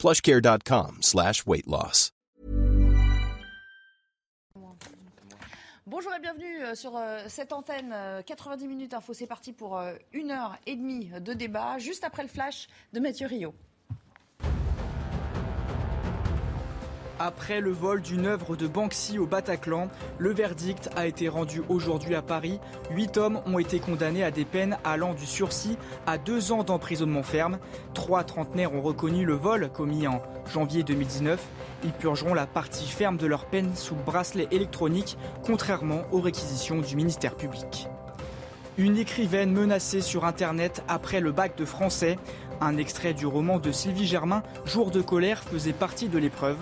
plushcare.com slash weight loss. Bonjour et bienvenue euh, sur euh, cette antenne 90 euh, minutes info. C'est parti pour une heure et demie de débat, juste après le flash de Mathieu Rio. Après le vol d'une œuvre de Banksy au Bataclan, le verdict a été rendu aujourd'hui à Paris. Huit hommes ont été condamnés à des peines allant du sursis à deux ans d'emprisonnement ferme. Trois trentenaires ont reconnu le vol commis en janvier 2019. Ils purgeront la partie ferme de leur peine sous bracelet électronique, contrairement aux réquisitions du ministère public. Une écrivaine menacée sur Internet après le bac de français. Un extrait du roman de Sylvie Germain, Jour de colère, faisait partie de l'épreuve.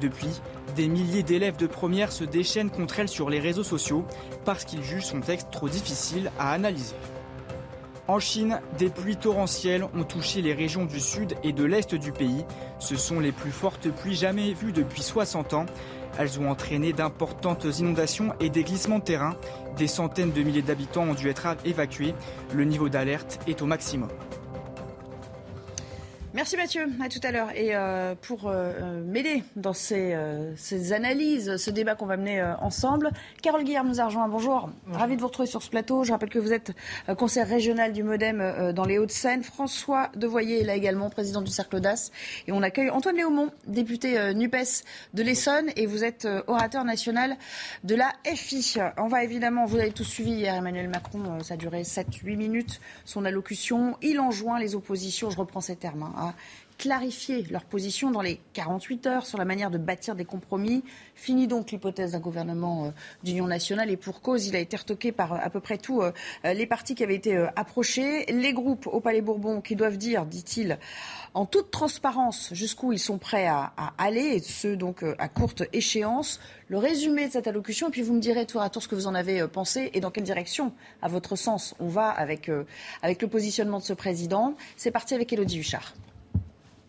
Depuis, des milliers d'élèves de première se déchaînent contre elle sur les réseaux sociaux parce qu'ils jugent son texte trop difficile à analyser. En Chine, des pluies torrentielles ont touché les régions du sud et de l'est du pays. Ce sont les plus fortes pluies jamais vues depuis 60 ans. Elles ont entraîné d'importantes inondations et des glissements de terrain. Des centaines de milliers d'habitants ont dû être évacués. Le niveau d'alerte est au maximum. Merci Mathieu, à tout à l'heure. Et euh, pour euh, euh, m'aider dans ces, ces, analyses, ce débat qu'on va mener ensemble, Carole Guillaume nous a rejoint. Bonjour. ravi de vous retrouver sur ce plateau. Je rappelle que vous êtes conseiller régional du Modem dans les Hauts-de-Seine. François Devoyer est là également, président du Cercle d'As. Et on accueille Antoine Léaumont, député NUPES de l'Essonne. Et vous êtes orateur national de la FI. On va évidemment, vous avez tous suivi hier Emmanuel Macron, ça a duré 7-8 minutes, son allocution. Il enjoint les oppositions, je reprends ces termes, hein, clarifier leur position dans les 48 heures sur la manière de bâtir des compromis. Fini donc l'hypothèse d'un gouvernement euh, d'union nationale et pour cause, il a été retoqué par euh, à peu près tous euh, les partis qui avaient été approchés. Les groupes au Palais Bourbon qui doivent dire, dit-il, en toute transparence jusqu'où ils sont prêts à, aller, et ce donc à courte échéance. Le résumé de cette allocution, et puis vous me direz tour à tour ce que vous en avez pensé et dans quelle direction, à votre sens, on va avec, avec le positionnement de ce président. C'est parti avec Elodie Huchard.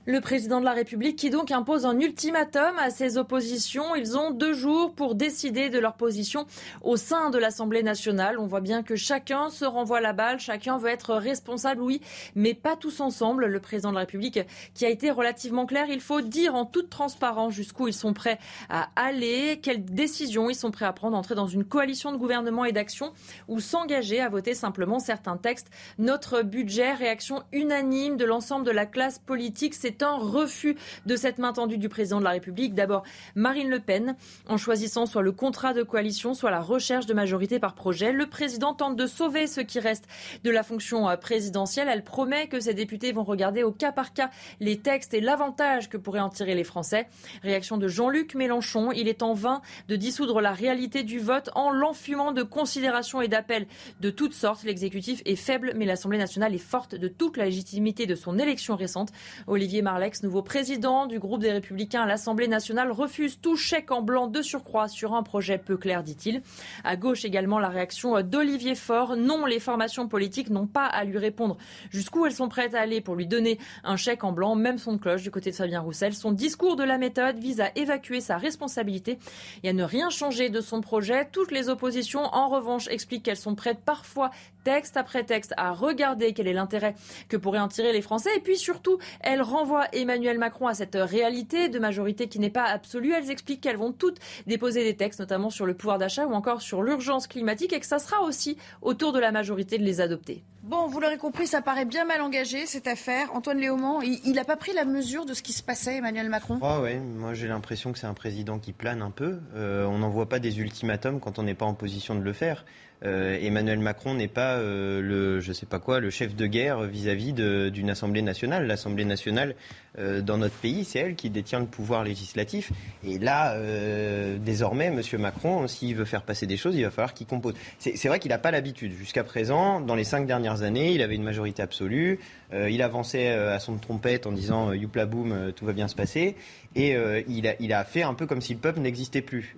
Le président de la République qui donc impose un ultimatum à ses oppositions. Ils ont deux jours pour décider de leur position au sein de l'Assemblée nationale. On voit bien que chacun se renvoie la balle, chacun veut être responsable, oui, mais pas tous ensemble. Le président de la République qui a été relativement clair, il faut dire en toute transparence jusqu'où ils sont prêts à aller, quelles décisions ils sont prêts à prendre, entrer dans une coalition de gouvernement et d'action ou s'engager à voter simplement certains textes. Notre budget, réaction unanime de l'ensemble de la classe politique, c'est c'est un refus de cette main tendue du président de la République. D'abord, Marine Le Pen, en choisissant soit le contrat de coalition, soit la recherche de majorité par projet. Le président tente de sauver ce qui reste de la fonction euh, présidentielle. Elle promet que ses députés vont regarder au cas par cas les textes et l'avantage que pourraient en tirer les Français. Réaction de Jean-Luc Mélenchon. Il est en vain de dissoudre la réalité du vote en l'enfumant de considérations et d'appels de toutes sortes. L'exécutif est faible, mais l'Assemblée nationale est forte de toute la légitimité de son élection récente. Olivier Marlex, nouveau président du groupe des Républicains à l'Assemblée nationale, refuse tout chèque en blanc de surcroît sur un projet peu clair, dit-il. À gauche également, la réaction d'Olivier Faure. Non, les formations politiques n'ont pas à lui répondre jusqu'où elles sont prêtes à aller pour lui donner un chèque en blanc, même son de cloche du côté de Fabien Roussel. Son discours de la méthode vise à évacuer sa responsabilité et à ne rien changer de son projet. Toutes les oppositions, en revanche, expliquent qu'elles sont prêtes parfois, texte après texte, à regarder quel est l'intérêt que pourraient en tirer les Français. Et puis surtout, elles renvoient Emmanuel Macron à cette réalité de majorité qui n'est pas absolue. Elles expliquent qu'elles vont toutes déposer des textes, notamment sur le pouvoir d'achat ou encore sur l'urgence climatique, et que ça sera aussi autour de la majorité de les adopter. Bon, vous l'aurez compris, ça paraît bien mal engagé cette affaire. Antoine Léaumont, il n'a pas pris la mesure de ce qui se passait, Emmanuel Macron? Oh, ouais. Moi, j'ai l'impression que c'est un président qui plane un peu. Euh, on n'envoie pas des ultimatums quand on n'est pas en position de le faire. Emmanuel Macron n'est pas le, je sais pas quoi, le chef de guerre vis-à-vis d'une Assemblée nationale. L'Assemblée nationale euh, dans notre pays, c'est elle qui détient le pouvoir législatif. Et là, euh, désormais, M. Macron, s'il veut faire passer des choses, il va falloir qu'il compose. C'est vrai qu'il n'a pas l'habitude. Jusqu'à présent, dans les cinq dernières années, il avait une majorité absolue. Euh, il avançait à son trompette en disant Youpla boum, tout va bien se passer. Et il, a, il, a, fait un peu comme si le peuple n'existait plus.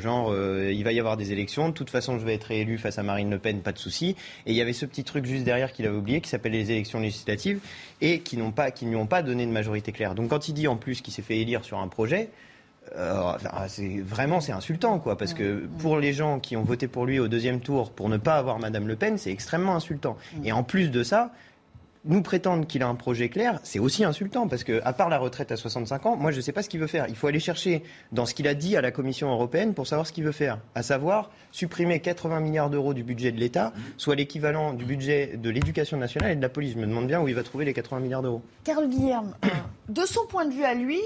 genre, il va y avoir des élections. De toute façon, je vais être réélu face à Marine Le Pen, pas de souci. Et il y avait ce petit truc juste derrière qu'il avait oublié, qui s'appelle les élections législatives, et qui n'ont pas, qui lui ont pas donné de majorité majorité claire. Donc quand il dit en plus qu'il s'est fait élire sur un projet, euh, c'est vraiment c'est insultant quoi parce que pour les gens qui ont voté pour lui au deuxième tour pour ne pas avoir Madame Le Pen c'est extrêmement insultant et en plus de ça nous prétendre qu'il a un projet clair, c'est aussi insultant parce que, à part la retraite à 65 ans, moi je ne sais pas ce qu'il veut faire. Il faut aller chercher dans ce qu'il a dit à la Commission européenne pour savoir ce qu'il veut faire, à savoir supprimer 80 milliards d'euros du budget de l'État, soit l'équivalent du budget de l'éducation nationale et de la police. Je me demande bien où il va trouver les 80 milliards d'euros. Carl Guillerme, euh, de son point de vue à lui,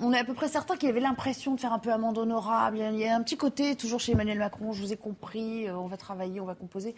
on est à peu près certain qu'il avait l'impression de faire un peu amende honorable. Il y a un petit côté toujours chez Emmanuel Macron. Je vous ai compris. Euh, on va travailler, on va composer.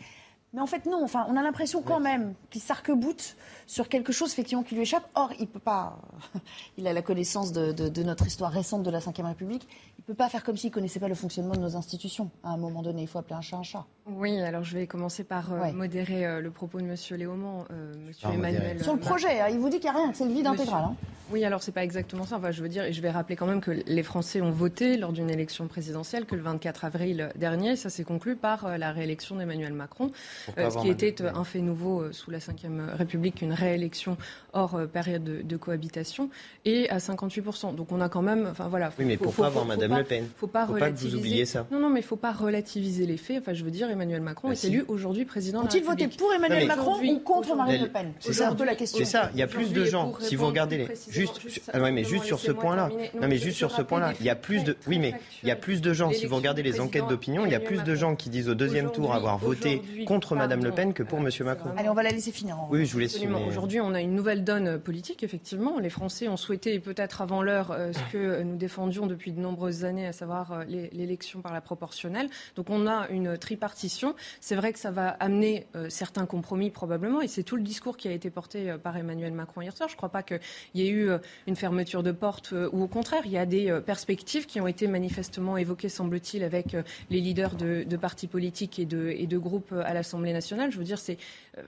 Mais en fait, non. Enfin, on a l'impression quand même qu'il s'arc-boute sur quelque chose effectivement qui lui échappe. Or, il peut pas. il a la connaissance de, notre histoire récente de la Ve République. Il peut pas faire comme s'il connaissait pas le fonctionnement de nos institutions. À un moment donné, il faut appeler un chat un chat. Oui. Alors, je vais commencer par euh, modérer euh, le propos de Monsieur Léaumont, euh, Monsieur Emmanuel. Sur le projet, hein, il vous dit qu'il n'y a rien, que c'est le vide intégral. Hein. Oui. Alors, c'est pas exactement ça. Enfin, je veux dire, et je vais rappeler quand même que les Français ont voté lors d'une élection présidentielle que le 24 avril dernier, ça s'est conclu par la réélection d'Emmanuel Macron, ce qui était un fait nouveau sous la Ve République, une réélection hors euh, période de, cohabitation, et à 58%. Donc on a quand même, enfin voilà. oui, mais pourquoi avoir Madame Le Pen Faut pas faut Pas que vous oubliez ça. Non, non, mais il faut pas relativiser les faits. Enfin, je veux dire, Emmanuel Macron bah est élu aujourd'hui président. Ont-ils voté pour Emmanuel Macron ou contre Marine Le Pen C'est ça la question. C'est ça. Il y a plus de gens. Si vous regardez les, juste, ah mais juste sur ce point-là. Non, mais juste sur ce point-là, il y a plus de, oui, mais il y a plus de gens. Si vous regardez les enquêtes d'opinion, il y a plus de gens qui disent au deuxième tour avoir voté contre Madame Le Pen que pour Monsieur Macron. Allez, on va la laisser finir. Oui, je vous laisse. Aujourd'hui, on a une nouvelle donne politique effectivement. Les Français ont souhaité, peut-être avant l'heure, euh, ce que nous défendions depuis de nombreuses années, à savoir euh, l'élection par la proportionnelle. Donc on a une tripartition. C'est vrai que ça va amener euh, certains compromis probablement, et c'est tout le discours qui a été porté par Emmanuel Macron hier soir. Je ne crois pas qu'il y ait eu une fermeture de porte, ou au contraire, il y a des perspectives qui ont été manifestement évoquées, semble-t-il, avec les leaders de, partis politiques et de, et de groupes à l'Assemblée nationale. Je veux dire, c'est,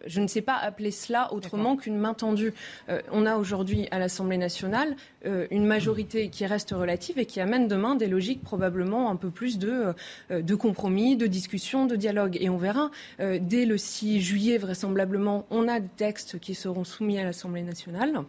je ne sais pas appeler cela autrement qu'une main tendue. on a aujourd'hui à l'Assemblée nationale euh, une majorité qui reste relative et qui amène demain des logiques probablement un peu plus de, euh, de compromis, de discussion, de dialogue. Et on verra, euh, dès le 6 juillet, vraisemblablement, on a des textes qui seront soumis à l'Assemblée nationale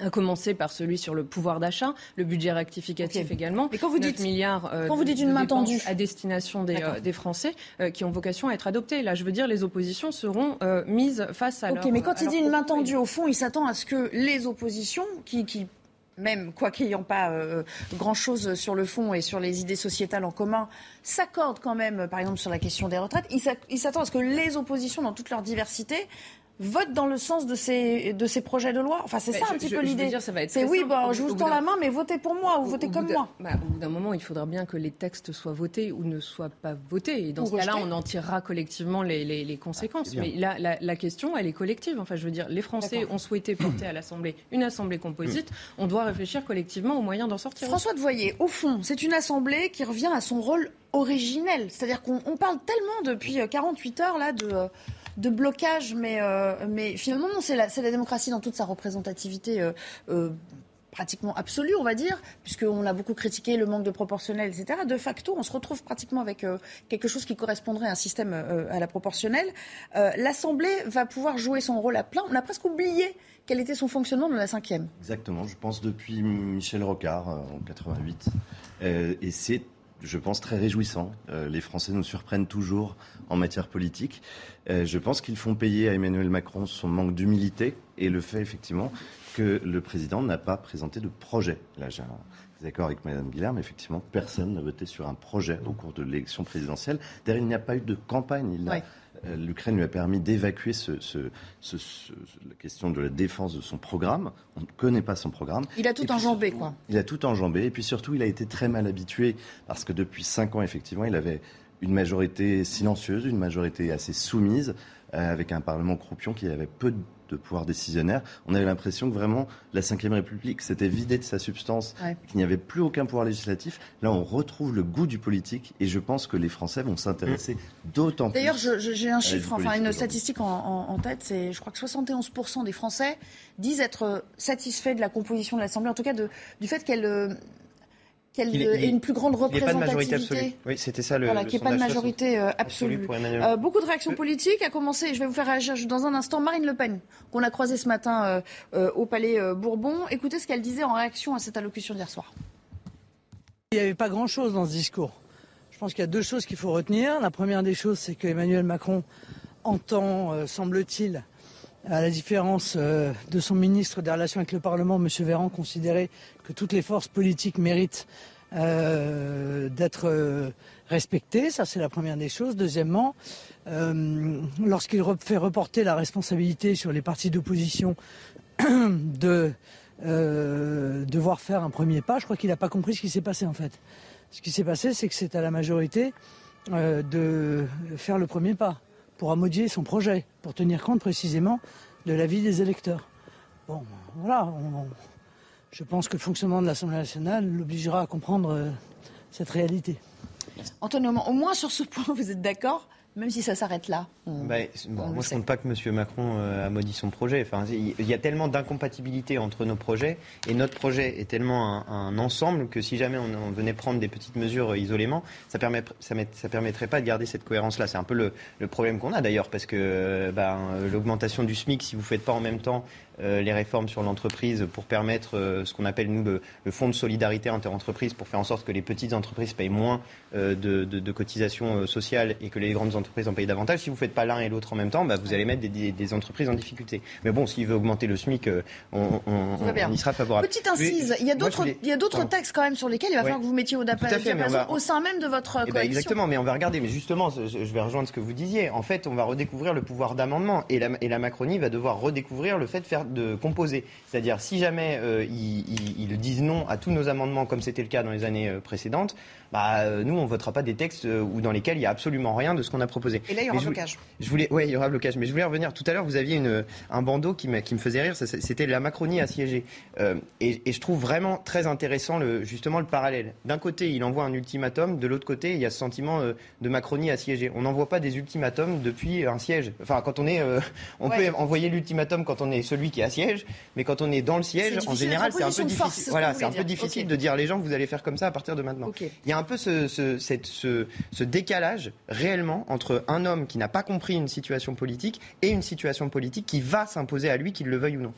à commencer par celui sur le pouvoir d'achat, le budget rectificatif également. Mais quand vous dites milliards euh, quand vous dites une main tendue à destination des, euh, des Français euh, qui ont vocation à être adoptés. Là, je veux dire, les oppositions seront mises face à. Ok, mais quand il dit une main tendue, au fond, il s'attend à ce que les oppositions, qui, qui même quoi qu'ayant pas grand-chose sur le fond et sur les idées sociétales en commun, s'accordent quand même, par exemple, sur la question des retraites. Il s'attend à ce que les oppositions, dans toute leur diversité, vote dans le sens de ces, de ces projets de loi Enfin, c'est ça un petit peu l'idée. C'est oui, bon, je vous tends la main, mais votez pour moi ou votez comme moi. Bah, au bout d'un moment, il faudra bien que les textes soient votés ou ne soient pas votés. Et dans ce cas-là, on en tirera collectivement les, les, conséquences. Ah, mais là, la, question, elle est collective. Enfin, je veux dire, les Français ont souhaité porter à l'Assemblée une Assemblée composite. On doit réfléchir collectivement aux moyens d'en sortir. François de Voyer, au fond, c'est une Assemblée qui revient à son rôle originel. C'est-à-dire qu'on parle tellement depuis 48 heures là de euh, de blocage, mais, euh, finalement, c'est la, la, démocratie dans toute sa représentativité. Euh, euh, pratiquement absolue, on va dire, puisqu'on a beaucoup critiqué le manque de proportionnel, etc. De facto, on se retrouve pratiquement avec quelque chose qui correspondrait à un système à la proportionnelle. L'Assemblée va pouvoir jouer son rôle à plein. On a presque oublié quel était son fonctionnement dans la cinquième. Exactement, je pense depuis Michel Rocard en 88. et c'est je pense, très réjouissant. Euh, les Français nous surprennent toujours en matière politique. Euh, je pense qu'ils font payer à Emmanuel Macron son manque d'humilité et le fait effectivement que le président n'a pas présenté de projet. Là, d'accord avec Mme Guilherme, effectivement, personne n'a voté sur un projet au cours de l'élection présidentielle. D'ailleurs, il n'y a pas eu de campagne. Il euh, L'Ukraine lui a permis d'évacuer ce, la question de la défense de son programme. On ne connaît pas son programme. Il a tout enjambé, quoi. Il a tout enjambé. Et puis surtout, il a été très mal habitué parce que depuis cinq ans, effectivement, il avait une majorité silencieuse, une majorité assez soumise, avec un Parlement croupion qui avait peu de de pouvoir décisionnaire, on avait l'impression que vraiment la Ve République s'était vidée de sa substance, qu'il n'y avait plus aucun pouvoir législatif. Là, on retrouve le goût du politique et je pense que les Français vont s'intéresser d'autant plus. D'ailleurs, j'ai un chiffre, enfin une statistique en, tête, c'est je crois que 71% des Français disent être satisfaits de la composition de l'Assemblée, en tout cas de, du fait qu'elle euh, qu'elle ait une plus grande représentativité. Oui, c'était ça le. Voilà, qu'il n'y ait pas de majorité euh, absolue. Euh, beaucoup de réactions politiques. À commencer, je vais vous faire réagir dans un instant, Marine Le Pen, qu'on a croisée ce matin euh, au Palais Bourbon. Écoutez ce qu'elle disait en réaction à cette allocution d'hier soir. Il n'y avait pas grand-chose dans ce discours. Je pense qu'il y a deux choses qu'il faut retenir. La première des choses, c'est qu'Emmanuel Macron entend, semble-t-il, à la différence de son ministre des Relations avec le Parlement, M. Véran, considérer que toutes les forces politiques méritent euh, d'être euh, respectées. Ça, c'est la première des choses. Deuxièmement, euh, lorsqu'il fait reporter la responsabilité sur les partis d'opposition de devoir faire un premier pas, je crois qu'il n'a pas compris ce qui s'est passé en fait. Ce qui s'est passé, c'est que c'est à la majorité de faire le premier pas pour amodier son projet, pour tenir compte précisément de l'avis des électeurs. Bon, voilà, on, je pense que le fonctionnement de l'Assemblée nationale l'obligera à comprendre euh, cette réalité. Antonio, au moins sur ce point, vous êtes d'accord même si ça s'arrête là. Bah, moi, je ne compte pas que M. Macron euh, a maudit son projet. Enfin, il y a tellement d'incompatibilité entre nos projets et notre projet est tellement un, ensemble que si jamais on, venait prendre des petites mesures euh, isolément, ça ne ça, permettrait pas de garder cette cohérence-là. C'est un peu le, problème qu'on a d'ailleurs parce que ben, l'augmentation du SMIC, si vous ne faites pas en même temps les réformes sur l'entreprise pour permettre euh, ce qu'on appelle, nous, le, fonds de solidarité interentreprises pour faire en sorte que les petites entreprises payent moins euh, de, cotisations sociales et que les grandes entreprises en payent davantage. Si vous ne faites pas l'un et l'autre en même temps, bah, vous allez mettre des, entreprises en difficulté. Mais bon, s'il veut augmenter le SMIC, on, y sera favorable. Petite incise, il y a d'autres, d'autres textes quand même sur lesquels il va falloir que vous mettiez au, au sein même de votre eh ben, coalition. exactement, mais on va regarder. Mais justement, je vais rejoindre ce que vous disiez. En fait, on va redécouvrir le pouvoir d'amendement et la, et la Macronie va devoir redécouvrir le fait de faire de composer. C'est-à-dire, si jamais euh, ils, disent non à tous nos amendements, comme c'était le cas dans les années euh, précédentes, bah, euh, nous, on ne votera pas des textes où, dans lesquels il n'y a absolument rien de ce qu'on a proposé. Et là, il y aura blocage. Je voulais, ouais, il y aura blocage. Mais je voulais revenir. Tout à l'heure, vous aviez une, un bandeau qui, qui me faisait rire. C'était la Macronie assiégée. Et, et, je trouve vraiment très intéressant, le, justement, le parallèle. D'un côté, il envoie un ultimatum. De l'autre côté, il y a ce sentiment de Macronie assiégée. On n'envoie pas des ultimatums depuis un siège. Enfin, quand on est, on peut envoyer l'ultimatum quand on est celui qui assiège mais quand on est dans le siège, en général, c'est un peu difficile. Voilà, c'est un peu difficile de dire les gens vous allez faire comme ça à partir de maintenant. Il y a un peu ce, décalage réellement entre un homme qui n'a pas compris une situation politique et une situation politique qui va s'imposer à lui, qu'il le veuille ou non.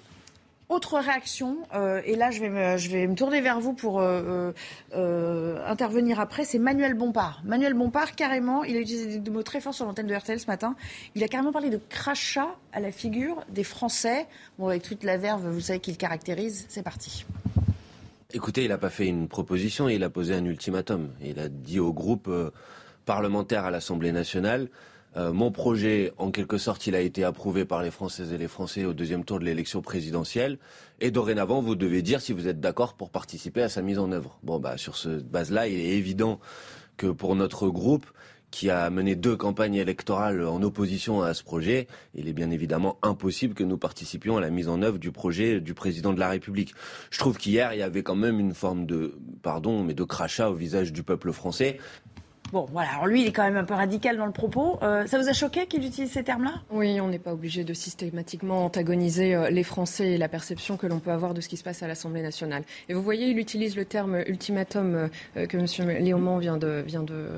Autre réaction, euh, et là je vais, me, je vais me tourner vers vous pour euh, euh, intervenir après, c'est Manuel Bompard. Manuel Bompard, carrément, il a utilisé des mots très forts sur l'antenne de RTL ce matin. Il a carrément parlé de crachat à la figure des Français. Bon, avec toute la verve, vous savez qu'il caractérise. C'est parti. Écoutez, il n'a pas fait une proposition, il a posé un ultimatum. Il a dit au groupe parlementaire à l'Assemblée nationale euh, mon projet, en quelque sorte, il a été approuvé par les Françaises et les Français au deuxième tour de l'élection présidentielle. Et dorénavant, vous devez dire si vous êtes d'accord pour participer à sa mise en œuvre. Bon, bah, sur ce base-là, il est évident que pour notre groupe, qui a mené deux campagnes électorales en opposition à ce projet, il est bien évidemment impossible que nous participions à la mise en œuvre du projet du président de la République. Je trouve qu'hier, il y avait quand même une forme de, pardon, mais de crachat au visage du peuple français. Bon, voilà. Alors lui, il est quand même un peu radical dans le propos. Euh, ça vous a choqué qu'il utilise ces termes-là? Oui, on n'est pas obligé de systématiquement antagoniser euh, les Français et la perception que l'on peut avoir de ce qui se passe à l'Assemblée nationale. Et vous voyez, il utilise le terme ultimatum euh, que M. Léaumont vient de,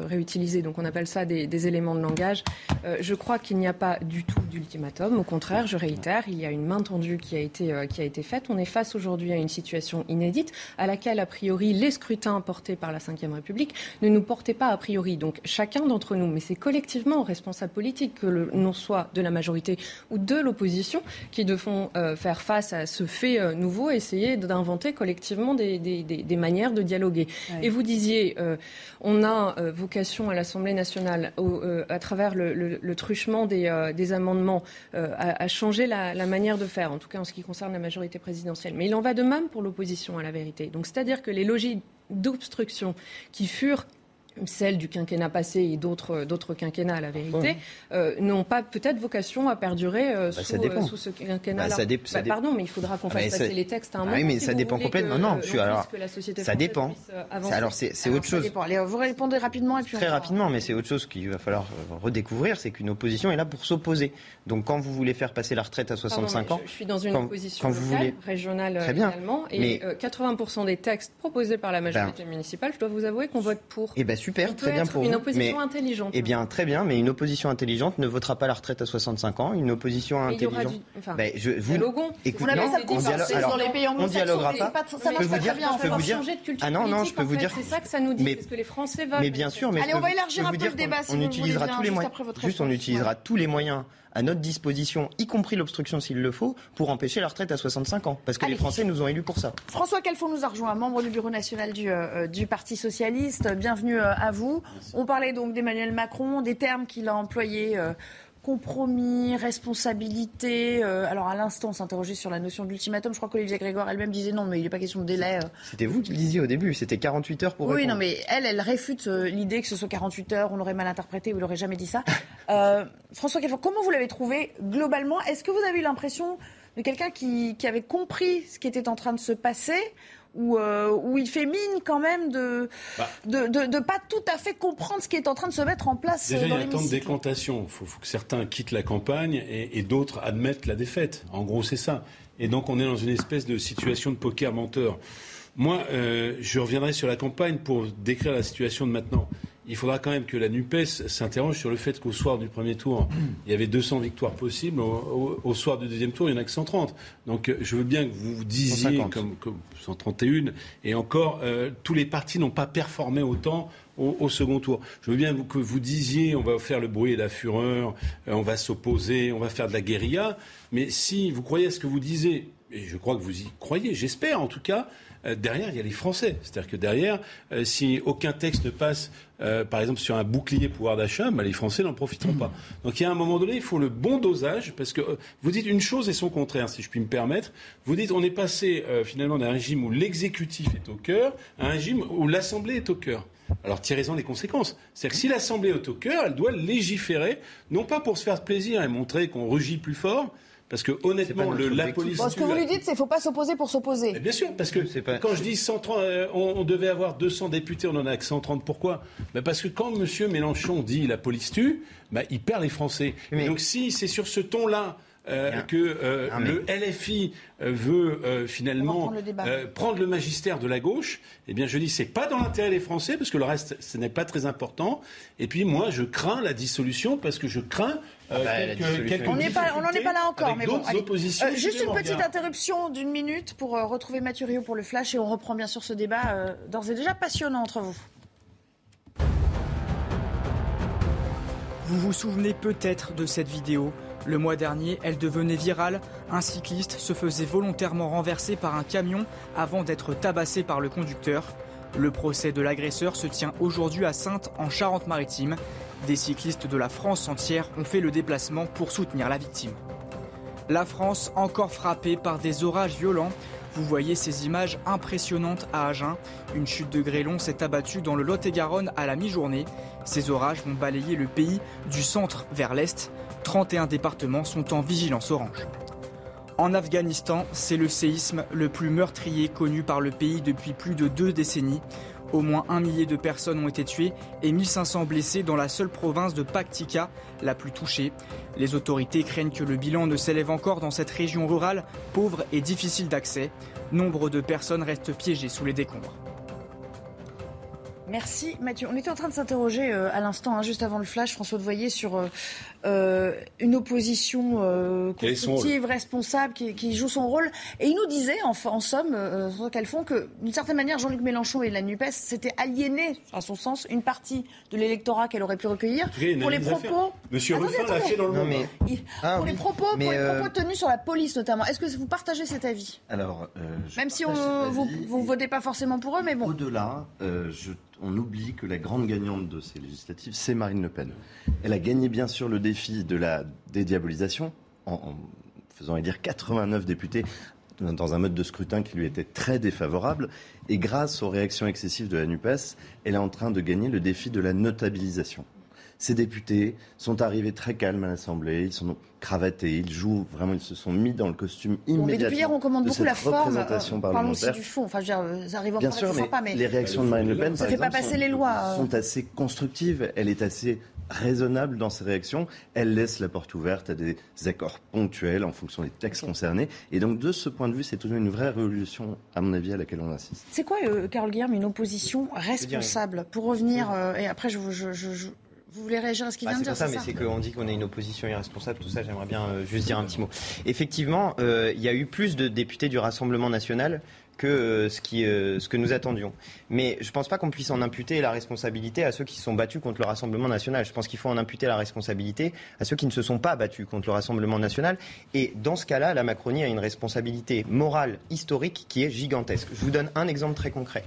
réutiliser. Donc on appelle ça des, éléments de langage. je crois qu'il n'y a pas du tout d'ultimatum. Au contraire, je réitère, il y a une main tendue qui a été, qui a été faite. On est face aujourd'hui à une situation inédite à laquelle, a priori, les scrutins portés par la Ve République ne nous portaient pas a priori donc chacun d'entre nous, mais c'est collectivement responsable politique que l'on soit de la majorité ou de l'opposition qui devront euh, faire face à ce fait euh, nouveau, essayer d'inventer collectivement des, manières de dialoguer. Et vous disiez, euh, on a vocation à l'Assemblée nationale, à travers le, truchement des, amendements, à, changer la, la, manière de faire, en tout cas en ce qui concerne la majorité présidentielle. Mais il en va de même pour l'opposition à la vérité. Donc c'est-à-dire que les logiques d'obstruction qui furent celles du quinquennat passé et d'autres d'autres quinquennats à la vérité, euh, n'ont pas peut-être vocation à perdurer euh, bah, sous, euh, sous, ce quinquennat-là. Bah, bah, pardon, mais il faudra qu'on fasse passer les textes à un moment. oui, mais ça dépend complètement. non, je suis alors. ça dépend. Alors c'est autre chose. vous répondez rapidement et puis très rapidement, mais c'est autre chose qu'il va falloir redécouvrir, c'est qu'une opposition est là pour s'opposer. Donc quand vous voulez faire passer la retraite à 65 ans, je, suis dans une opposition locale, régionale également, et 80% des textes proposés par la majorité ben. municipale, je dois vous avouer qu'on vote pour. Eh ben super, très bien pour une opposition intelligente. Eh bien, très bien, mais une opposition intelligente ne votera pas la retraite à 65 ans. Une opposition intelligente. Du... Enfin, ben, je, vous, écoutez, non, on, dialogue, alors, les pays on dialoguera pas. pas ça marche pas très bien. Je peux vous dire. Ah non, non, je peux vous dire. C'est ça que ça nous dit, parce que les Français veulent. Mais bien sûr, mais allez, on va élargir un peu le débat. On utilisera tous les moyens. Juste, on utilisera tous les moyens à notre disposition, y compris l'obstruction s'il le faut, pour empêcher la retraite à 65 ans. Parce que les Français nous ont élus pour ça. François Calfon nous a rejoint, membre du bureau national du, euh, du Parti socialiste. Bienvenue euh, à vous. On parlait donc d'Emmanuel Macron, des termes qu'il a employés. Compromis, responsabilité. Euh, alors à l'instant, on s'interrogeait sur la notion d'ultimatum. Je crois qu'Olivier Grégoire elle-même disait non, mais il n'est pas question de délai. Euh. C'était vous qui le disiez au début, c'était 48 heures pour Oui, non, mais elle, elle réfute euh, l'idée que ce soit 48 heures, on aurait mal interprété ou il n'aurait jamais dit ça. François comment vous l'avez trouvé globalement? Est-ce que vous avez eu l'impression de quelqu'un qui, qui avait compris ce qui était en train de se passer euh, où, il fait mine quand même de bah. de, de, pas tout à fait comprendre ce qui est en train de se mettre en place. Déjà, il y a un temps de décantation. Il faut, que certains quittent la campagne et, d'autres admettent la défaite. En gros, c'est ça. Et donc, on est dans une espèce de situation de poker menteur. Moi, euh, je reviendrai sur la campagne pour décrire la situation de maintenant il faudra quand même que la NUPES s'interroge sur le fait qu'au soir du premier tour, il y avait 200 victoires possibles. Au, soir du deuxième tour, il n'y en a que 130. Donc je veux bien que vous disiez comme, 131. Et encore, euh, tous les partis n'ont pas performé autant au, second tour. Je veux bien que vous disiez on va faire le bruit et la fureur, euh, on va s'opposer, on va faire de la guérilla. Mais si vous croyez à ce que vous disiez, et je crois que vous y croyez, j'espère en tout cas, euh, derrière, il y a les Français. C'est-à-dire que derrière, euh, si aucun texte ne passe, euh, par exemple, sur un bouclier pouvoir d'achat, bah, les Français n'en profiteront pas. Donc il y a un moment donné, il faut le bon dosage, parce que vous dites une chose et son contraire, si je puis me permettre. Vous dites on est passé finalement d'un régime où l'exécutif est au cœur à un régime où l'Assemblée est au cœur. Alors tirez-en les conséquences. C'est-à-dire que si l'Assemblée est au cœur, elle doit légiférer, non pas pour se faire plaisir et montrer qu'on rugit plus fort, parce que honnêtement, le, la police. ce que vous lui dites, c'est qu'il ne faut pas s'opposer pour s'opposer. Bien sûr, parce que quand je dis 130, euh, on, devait avoir 200 députés, on en a que 130. Pourquoi? Ben Parce que quand M. Mélenchon dit la police tue, ben il perd les Français. Donc si c'est sur ce ton-là euh, que euh, le LFI euh, veut finalement prendre le, magistère de la gauche, eh bien je dis c'est pas dans l'intérêt des Français parce que le reste ce n'est pas très important. Et puis moi je crains la dissolution parce que je crains ah bah, on n'en est pas là encore, mais bon. juste une petite interruption d'une minute pour retrouver Mathieu Rio pour le flash et on reprend bien sûr ce débat d'ores et déjà passionnant entre vous. Vous vous souvenez peut-être de cette vidéo le mois dernier, elle devenait virale. Un cycliste se faisait volontairement renverser par un camion avant d'être tabassé par le conducteur. Le procès de l'agresseur se tient aujourd'hui à Sainte en Charente-Maritime. Des cyclistes de la France entière ont fait le déplacement pour soutenir la victime. La France encore frappée par des orages violents. Vous voyez ces images impressionnantes à Agen. Une chute de grêlon s'est abattue dans le Lot-et-Garonne à la mi-journée. Ces orages vont balayer le pays du centre vers l'est. 31 départements sont en vigilance orange. En Afghanistan, c'est le séisme le plus meurtrier connu par le pays depuis plus de deux décennies. Au moins un millier de personnes ont été tuées et 1500 blessés dans la seule province de Paktika, la plus touchée. Les autorités craignent que le bilan ne s'élève encore dans cette région rurale, pauvre et difficile d'accès. Nombre de personnes restent piégées sous les décombres. Merci Mathieu. On était en train de s'interroger euh, à l'instant, hein, juste avant le flash, François de Voyer, sur euh, euh, une opposition euh, constructive, responsable, qui, joue son rôle. Et il nous disait, en, en somme, euh, font que d'une certaine manière, Jean-Luc Mélenchon et la NUPES s'étaient aliénés, à son sens, une partie de l'électorat qu'elle aurait pu recueillir. Pour les propos. Monsieur Ruffin l'a fait dans le monde. Ah pour, les propos, pour les propos tenus sur la police notamment. Est-ce que vous partagez cet avis? Alors, Même si on, vous ne votez pas forcément pour eux, mais bon. Au-delà, on oublie que la grande gagnante de ces législatives, c'est Marine Le Pen. Elle a gagné bien sûr le défi de la dédiabolisation en, faisant élire 89 députés dans un mode de scrutin qui lui était très défavorable. Et grâce aux réactions excessives de la NUPES, elle est en train de gagner le défi de la notabilisation. Ces députés sont arrivés très calmes à l'Assemblée, ils sont cravatés, ils jouent vraiment, ils se sont mis dans le costume immédiatement. mais depuis hier, on commande beaucoup la forme. Euh, parlons aussi du fond. Enfin, je veux dire, ça arrive Bien sûr, mais, sympa, mais les réactions de Marine Le Pen, ça par pas passer les lois. sont assez constructives. Elle est assez raisonnable dans ses réactions. Elle laisse la porte ouverte à des accords ponctuels en fonction des textes concernés. Et donc, de ce point de vue, c'est toujours une vraie révolution, à mon avis, à laquelle on assiste. C'est quoi, euh, Carole Guillaume, une opposition responsable? Pour revenir, euh, et après, je, je, je, vous voulez réagir à ce qu'il bah, vient de dire C'est ça, mais c'est qu'on dit qu'on est une opposition irresponsable, tout ça, j'aimerais bien euh, juste dire un petit mot. Effectivement, euh, il y a eu plus de députés du Rassemblement national que euh, ce, qui, euh, ce que nous attendions. Mais je ne pense pas qu'on puisse en imputer la responsabilité à ceux qui se sont battus contre le Rassemblement national. Je pense qu'il faut en imputer la responsabilité à ceux qui ne se sont pas battus contre le Rassemblement national. Et dans ce cas-là, la Macronie a une responsabilité morale, historique, qui est gigantesque. Je vous donne un exemple très concret.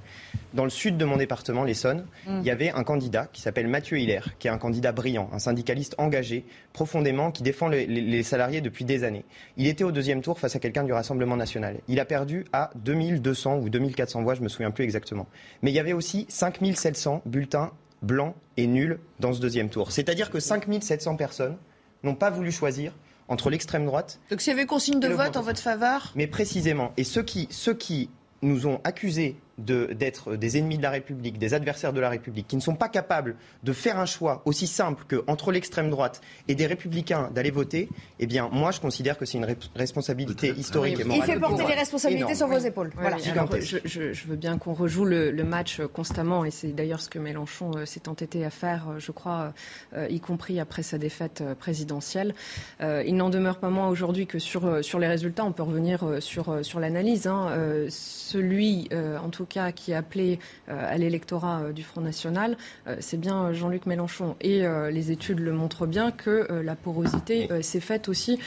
Dans le sud de mon département, l'Essonne, mm. il y avait un candidat qui s'appelle Mathieu Hiller, qui est un candidat brillant, un syndicaliste engagé profondément, qui défend les, les salariés depuis des années. Il était au deuxième tour face à quelqu'un du Rassemblement national. Il a perdu à 2000 200 ou 2400 voix, je me souviens plus exactement. Mais il y avait aussi 5700 bulletins blancs et nuls dans ce deuxième tour. C'est-à-dire que 5700 personnes n'ont pas voulu choisir entre l'extrême droite. Donc s'il y avait consigne de vote en votre faveur Mais précisément. Et ceux qui, ceux qui nous ont accusés d'être des ennemis de la République, des adversaires de la République, qui ne sont pas capables de faire un choix aussi simple qu'entre l'extrême droite et des républicains d'aller voter, eh bien, moi, je considère que c'est une responsabilité historique et morale. Il fait porter les responsabilités sur vos épaules. Voilà. je, veux bien qu'on rejoue le, match constamment, et c'est d'ailleurs ce que Mélenchon euh, s'est entêté à faire, euh, je crois, euh, y compris après sa défaite présidentielle. il n'en demeure pas moins aujourd'hui que sur, sur les résultats, on peut revenir sur, sur l'analyse. Hein. celui, en tout cas qui est appelé euh, à l'électorat euh, du Front National, euh, c'est bien Jean-Luc Mélenchon. Et les études le montrent bien que la porosité s'est faite aussi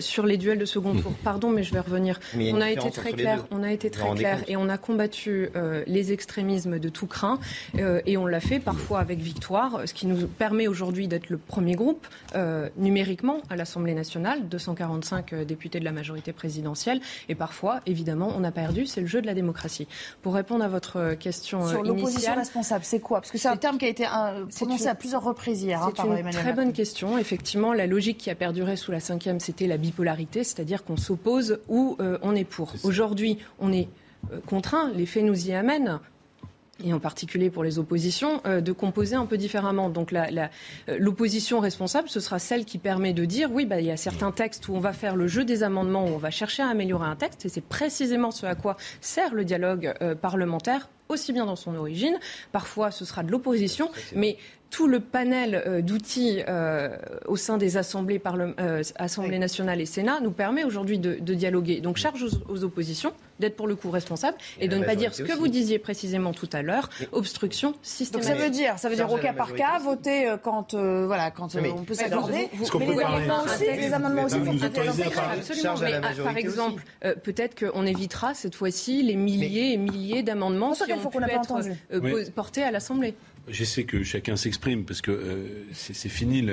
sur les duels de second tour. Pardon, mais je vais revenir. On a, été très clair, on a été très clair et on a combattu les extrémismes de tout craint et on l'a fait parfois avec victoire, ce qui nous permet aujourd'hui d'être le premier groupe numériquement à l'Assemblée nationale, 245 députés de la majorité présidentielle et parfois, évidemment, on a perdu, c'est le jeu de la démocratie. Pour répondre à votre euh, question Sur euh, l'opposition responsable, c'est quoi? Parce que c'est un terme qui a été euh, prononcé à plusieurs reprises hier hein, C'est une très bonne question. Effectivement, la logique qui a perduré sous la cinquième, c'était la bipolarité, c'est-à-dire qu'on s'oppose ou on est pour. Aujourd'hui, on est contraint, les faits nous y amènent et en particulier pour les oppositions, de composer un peu différemment. Donc l'opposition responsable, ce sera celle qui permet de dire, oui, bah, il y a certains textes où on va faire le jeu des amendements, où on va chercher à améliorer un texte, et c'est précisément ce à quoi sert le dialogue parlementaire aussi bien dans son origine. Parfois, ce sera de l'opposition, mais tout le panel euh, d'outils euh, au sein des assemblées, euh, assemblées nationales et Sénat nous permet aujourd'hui de, dialoguer. Donc charge aux, oppositions d'être pour le coup responsables et, de ne pas dire ce que vous disiez précisément tout à l'heure, obstruction systématique. Donc ça veut dire, ça veut dire au cas par cas, voter quand, voilà, quand on peut s'accorder. Mais les amendements aussi, les amendements aussi Absolument. Mais, par exemple, peut-être qu'on évitera cette fois-ci les milliers et milliers d'amendements qui ont pu être portés à l'Assemblée. J'essaie que chacun s'exprime parce que euh, c'est fini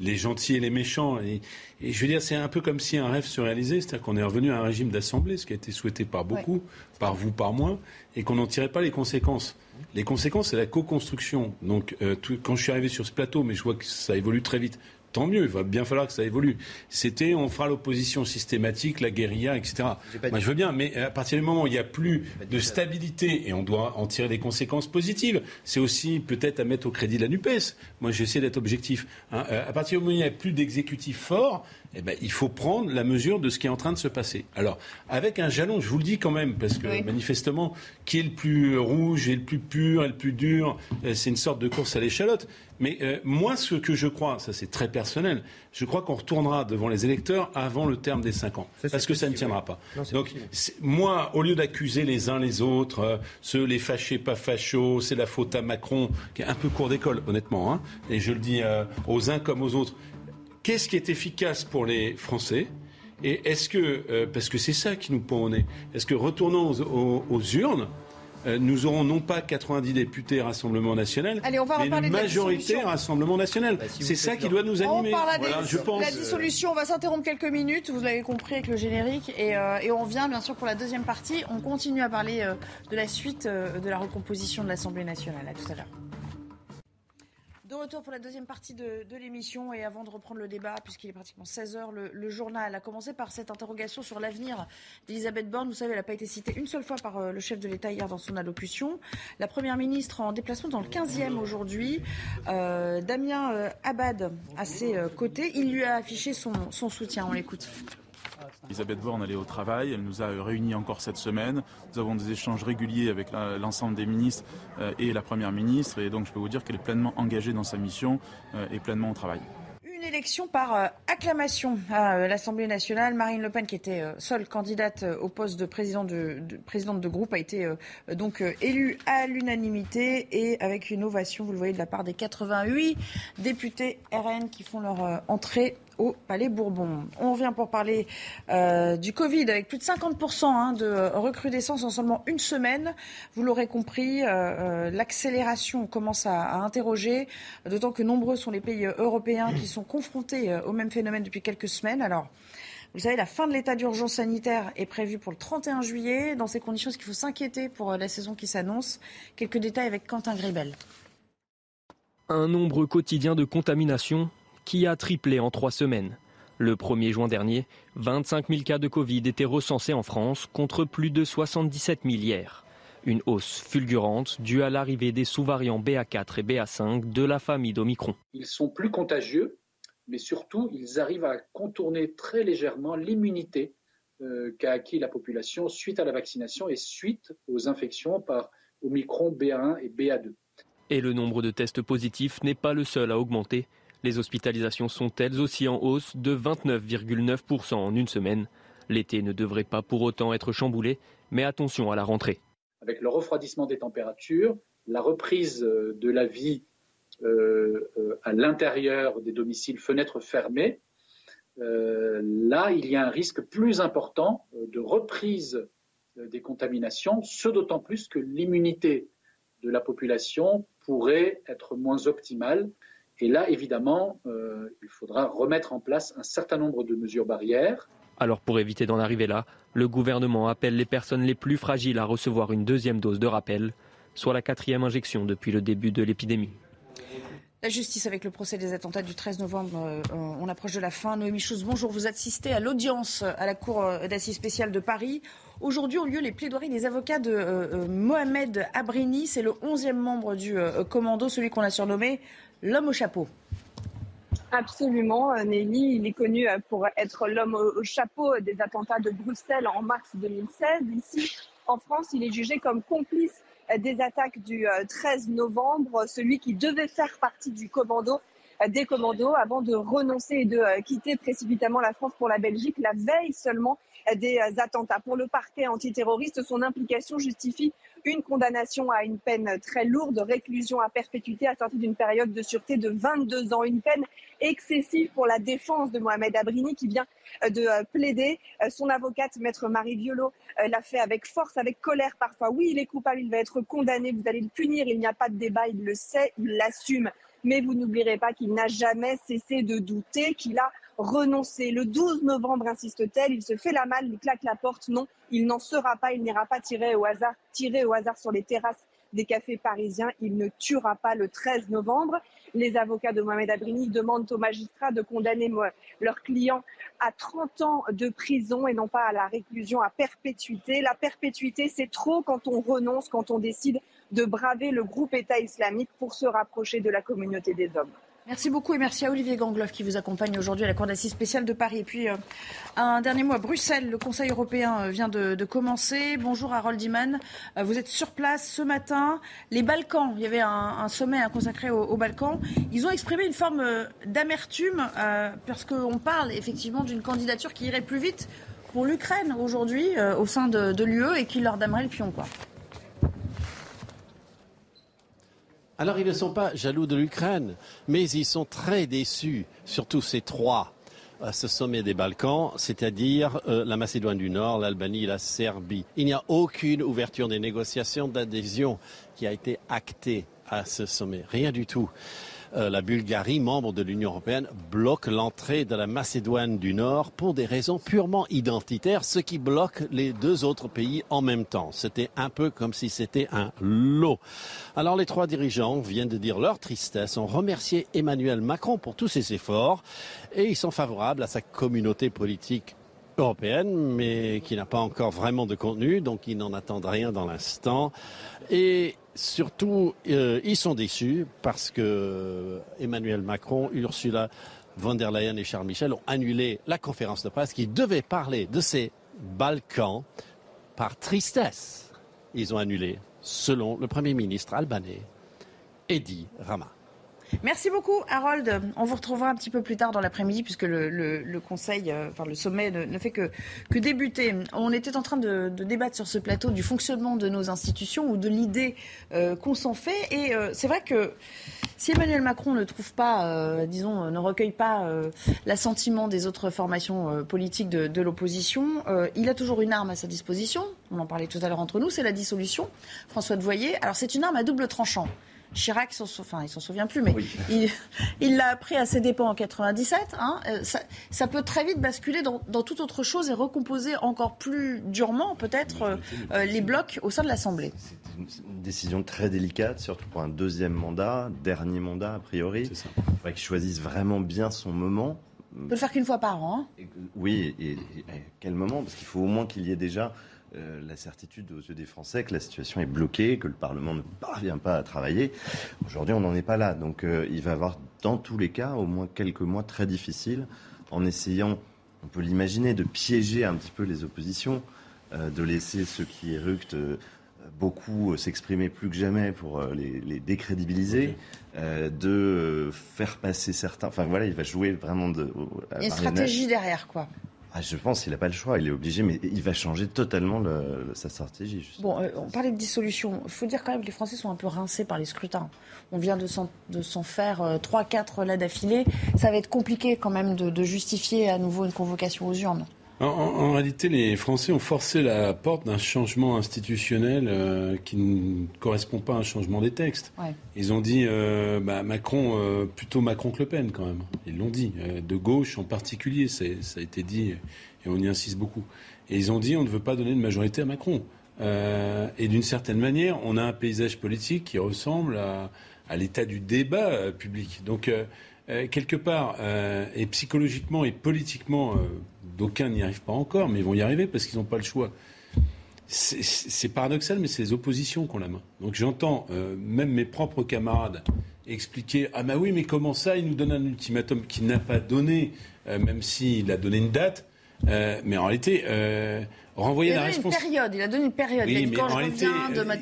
les gentils et les méchants. Et, je veux dire, c'est un peu comme si un rêve se réalisait, c'est-à-dire qu'on est revenu à un régime d'assemblée, ce qui a été souhaité par beaucoup, par vous, par moi, et qu'on n'en tirait pas les conséquences. Les conséquences, c'est la co-construction. Donc, euh, quand je suis arrivé sur ce plateau, mais je vois que ça évolue très vite, tant mieux, il va bien falloir que ça évolue. C'était on fera l'opposition systématique, la guérilla, etc. Moi je veux bien, mais à partir du moment où il n'y a plus de stabilité et on doit en tirer des conséquences positives, c'est aussi peut-être à mettre au crédit de la NUPES. Moi j'essaie d'être objectif. Hein. Euh, à partir du moment où il n'y a plus d'exécutif fort, eh ben, il faut prendre la mesure de ce qui est en train de se passer. Alors, avec un jalon, je vous le dis quand même, parce que manifestement, qui est le plus rouge et le plus pur et le plus dur, euh, c'est une sorte de course à l'échalote. Mais euh, moi, ce que je crois, ça c'est très personnel, je crois qu'on retournera devant les électeurs avant le terme des 5 ans. parce que ça ne tiendra pas. Donc, moi, au lieu d'accuser les uns les autres, euh, ceux les fâchés, pas fachos, c'est la faute à Macron, qui est un peu court d'école, honnêtement, hein, et je le dis aux uns comme aux autres, qu'est-ce qui est efficace pour les Français et est-ce que, euh, parce que c'est ça qui nous pend au nez, est-ce que retournons aux, urnes, euh, nous aurons non pas 90 députés Rassemblement National, Allez, on va mais une majorité Rassemblement National. Bah, si c'est ça qui doit nous On animer. parle Voilà, la, je pense. la dissolution, on va s'interrompre quelques minutes, vous l'avez compris avec le générique, et, euh, et on revient bien sûr pour la deuxième partie. On continue à parler euh, de la suite euh, de la recomposition de l'Assemblée nationale. À tout à l'heure. De retour pour la deuxième partie de, l'émission et avant de reprendre le débat, puisqu'il est pratiquement 16h, le, le journal a commencé par cette interrogation sur l'avenir d'Elisabeth Borne. Vous savez, elle n'a pas été citée une seule fois par euh, le chef de l'État hier dans son allocution. La Première ministre en déplacement dans le 15e aujourd'hui, euh, Damien euh, Abad à ses côtés, il lui a affiché son soutien. On l'écoute. Elisabeth Borne, est au travail, elle nous a réunis encore cette semaine. Nous avons des échanges réguliers avec l'ensemble des ministres euh, et la Première ministre. Et donc je peux vous dire qu'elle est pleinement engagée dans sa mission euh, et pleinement au travail. Une élection par euh, acclamation à euh, l'Assemblée nationale. Marine Le Pen, qui était euh, seule candidate euh, au poste de, président de, de- présidente de groupe, a été euh, donc euh, élue à l'unanimité et avec une ovation, vous le voyez, de la part des 88 députés RN qui font leur euh, entrée au Palais Bourbon. On revient pour parler euh, du Covid avec plus de 50% hein, de recrudescence en seulement une semaine. Vous l'aurez compris, euh, euh, l'accélération commence à, interroger, d'autant que nombreux sont les pays européens qui sont confrontés au même phénomène depuis quelques semaines. Alors, vous savez, la fin de l'état d'urgence sanitaire est prévue pour le 31 juillet. Dans ces conditions, est-ce qu'il faut s'inquiéter pour la saison qui s'annonce? Quelques détails avec Quentin Gribel. Un nombre quotidien de contaminations qui a triplé en trois semaines. Le 1er juin dernier, 25 000 cas de Covid étaient recensés en France contre plus de 77 000 hier. Une hausse fulgurante due à l'arrivée des sous-variants BA4 et BA5 de la famille d'Omicron. Ils sont plus contagieux, mais surtout, ils arrivent à contourner très légèrement l'immunité euh, qu'a acquis la population suite à la vaccination et suite aux infections par Omicron BA1 et BA2. Et le nombre de tests positifs n'est pas le seul à augmenter. Les hospitalisations sont elles aussi en hausse de 29,9% en une semaine. L'été ne devrait pas pour autant être chamboulé, mais attention à la rentrée. Avec le refroidissement des températures, la reprise euh, de la vie euh, euh, à l'intérieur des domiciles, fenêtres fermées, là, il y a un risque plus important de reprise des contaminations, ce d'autant plus que l'immunité de la population pourrait être moins optimale. Et là, évidemment, euh, il faudra remettre en place un certain nombre de mesures barrières. Alors pour éviter d'en arriver là, le gouvernement appelle les personnes les plus fragiles à recevoir une deuxième dose de rappel, soit la quatrième injection depuis le début de l'épidémie. La justice avec le procès des attentats du 13 novembre, euh, on approche de la fin. Noémie Chose, bonjour. Vous assistez à l'audience à la Cour euh, d'assises spéciale de Paris. Aujourd'hui ont lieu les plaidoiries des avocats de euh, euh, Mohamed Abrini. C'est le 11e membre du euh, commando, celui qu'on a surnommé l'homme au chapeau. Absolument, euh, Nelly. Il est connu euh, pour être l'homme au au chapeau des attentats de Bruxelles en mars 2016. Ici, en France, il est jugé comme complice euh, des attaques du euh, 13 novembre, celui qui devait faire partie du commando des commandos avant de renoncer et de quitter précipitamment la France pour la Belgique la veille seulement des euh, attentats. Pour le parquet antiterroriste, son implication justifie une condamnation à une peine très lourde, réclusion à perpétuité assortie d'une période de sûreté de 22 ans, une peine excessive pour la défense de Mohamed Abrini qui vient euh, de euh, plaider. Euh, Son avocate, maître Marie Violo, euh, l'a fait avec force, avec colère parfois. Oui, il est coupable, il va être condamné, vous allez le punir, il n'y a pas de débat, il le sait, il l'assume. Mais vous n'oublierez pas qu'il n'a jamais cessé de douter, qu'il a renoncé. Le 12 novembre, insiste-t-elle, il se fait la malle, il claque la porte. Non, il n'en sera pas, il n'ira pas tirer au hasard, tirer au hasard sur les terrasses des cafés parisiens. Il ne tuera pas le 13 novembre. Les avocats de Mohamed Abrini demandent aux magistrats de condamner mo- leur client à 30 ans de prison et non pas à la réclusion à perpétuité. La perpétuité, c'est trop quand on renonce, quand on décide de braver le groupe État islamique pour se rapprocher de la communauté des hommes. Merci beaucoup et merci à Olivier Gangloff qui vous accompagne aujourd'hui à la Cour d'assises spéciale de Paris. Et puis, euh, un dernier mot à Bruxelles. Le Conseil européen euh, vient de, commencer. Bonjour Harold Iman. Euh, vous êtes sur place ce matin. Les Balkans, il y avait un, sommet consacré aux, aux Balkans. Ils ont exprimé une forme euh, d'amertume parce qu'on parle effectivement d'une candidature qui irait plus vite pour l'Ukraine aujourd'hui au sein de, de l'UE et qui leur damerait le pion. Quoi. Alors ils ne sont pas jaloux de l'Ukraine, mais ils sont très déçus, surtout ces trois. à ce sommet des Balkans, c'est-à-dire euh, la Macédoine du Nord, l'Albanie, la Serbie. Il n'y a aucune ouverture des négociations d'adhésion qui a été actée à ce sommet. Rien du tout. Euh, la Bulgarie, membre de l'Union européenne, bloque l'entrée de la Macédoine du Nord pour des raisons purement identitaires, ce qui bloque les deux autres pays en même temps. C'était un peu comme si c'était un lot. Alors les trois dirigeants viennent de dire leur tristesse, ont remercié Emmanuel Macron pour tous ses efforts et ils sont favorables à sa communauté politique européenne, mais qui n'a pas encore vraiment de contenu, donc ils n'en attendent rien dans l'instant. Et surtout, euh, ils sont déçus parce que Emmanuel Macron, Ursula von der Leyen et Charles Michel ont annulé la conférence de presse qui devait parler de ces Balkans par tristesse. Ils ont annulé, selon le Premier ministre albanais, Edi Rama. Merci beaucoup, Harold. On vous retrouvera un petit peu plus tard dans l'après-midi, puisque le, Conseil, euh, enfin le sommet ne, fait que, débuter. On était en train de, débattre sur ce plateau du fonctionnement de nos institutions ou de l'idée euh, qu'on s'en fait. Et euh, c'est vrai que si Emmanuel Macron ne trouve pas, disons, ne recueille pas l'assentiment des autres formations politiques de, de l'opposition, il a toujours une arme à sa disposition. On en parlait tout à l'heure entre nous, c'est la dissolution. François de Voyer. Alors c'est une arme à double tranchant. Chirac, enfin, il s'en souvient plus, mais il l'a appris à ses dépens en 97. Hein. Euh, ça, peut très vite basculer dans, toute autre chose et recomposer encore plus durement, peut-être, euh, euh, les blocs au sein de l'Assemblée. C'est une décision très délicate, surtout pour un deuxième mandat, dernier mandat, a priori. Il faudrait qu'il choisisse vraiment bien son moment. Il peut le faire qu'une fois par an. Hein. Oui, et, quel moment? Parce qu'il faut au moins qu'il y ait déjà euh, la certitude aux yeux des Français que la situation est bloquée, que le Parlement ne parvient pas à travailler. Aujourd'hui, on n'en est pas là. Donc euh, il va y avoir, dans tous les cas, au moins quelques mois très difficiles, en essayant, on peut l'imaginer, de piéger un petit peu les oppositions, euh, de laisser ceux qui éructent beaucoup s'exprimer plus que jamais pour les, décrédibiliser, de faire passer certains. Enfin voilà, il va jouer vraiment de. Il y a une stratégie derrière, quoi. Ah, je pense qu'il n'a pas le choix, il est obligé, mais il va changer totalement sa stratégie. Bon, euh, on parlait de dissolution. Il faut dire quand même que les Français sont un peu rincés par les scrutins. On vient de s'en faire euh, trois, 4 là d'affilée. Ça va être compliqué quand même de justifier à nouveau une convocation aux urnes. En, réalité, les Français ont forcé la porte d'un changement institutionnel euh, qui ne correspond pas à un changement des textes. Ils ont dit euh, bah, Macron, euh, plutôt Macron que Le Pen quand même. Ils l'ont dit. de gauche en particulier, ça a été dit et on y insiste beaucoup. Et ils ont dit on ne veut pas donner de majorité à Macron. et d'une certaine manière, on a un paysage politique qui ressemble à, à l'état du débat public. Donc, quelque part, et psychologiquement et politiquement, D'aucuns n'y arrivent pas encore, mais ils vont y arriver parce qu'ils n'ont pas le choix. C'est paradoxal, mais c'est les oppositions qui ont la main. Donc j'entends euh, même mes propres camarades expliquer Ah, bah oui, mais comment ça Il nous donne un ultimatum qu'il n'a pas donné, euh, même s'il a donné une date. Euh, mais en réalité, renvoyer la responsabilité. Il a donné une période, il a donné une période. il mais en réalité,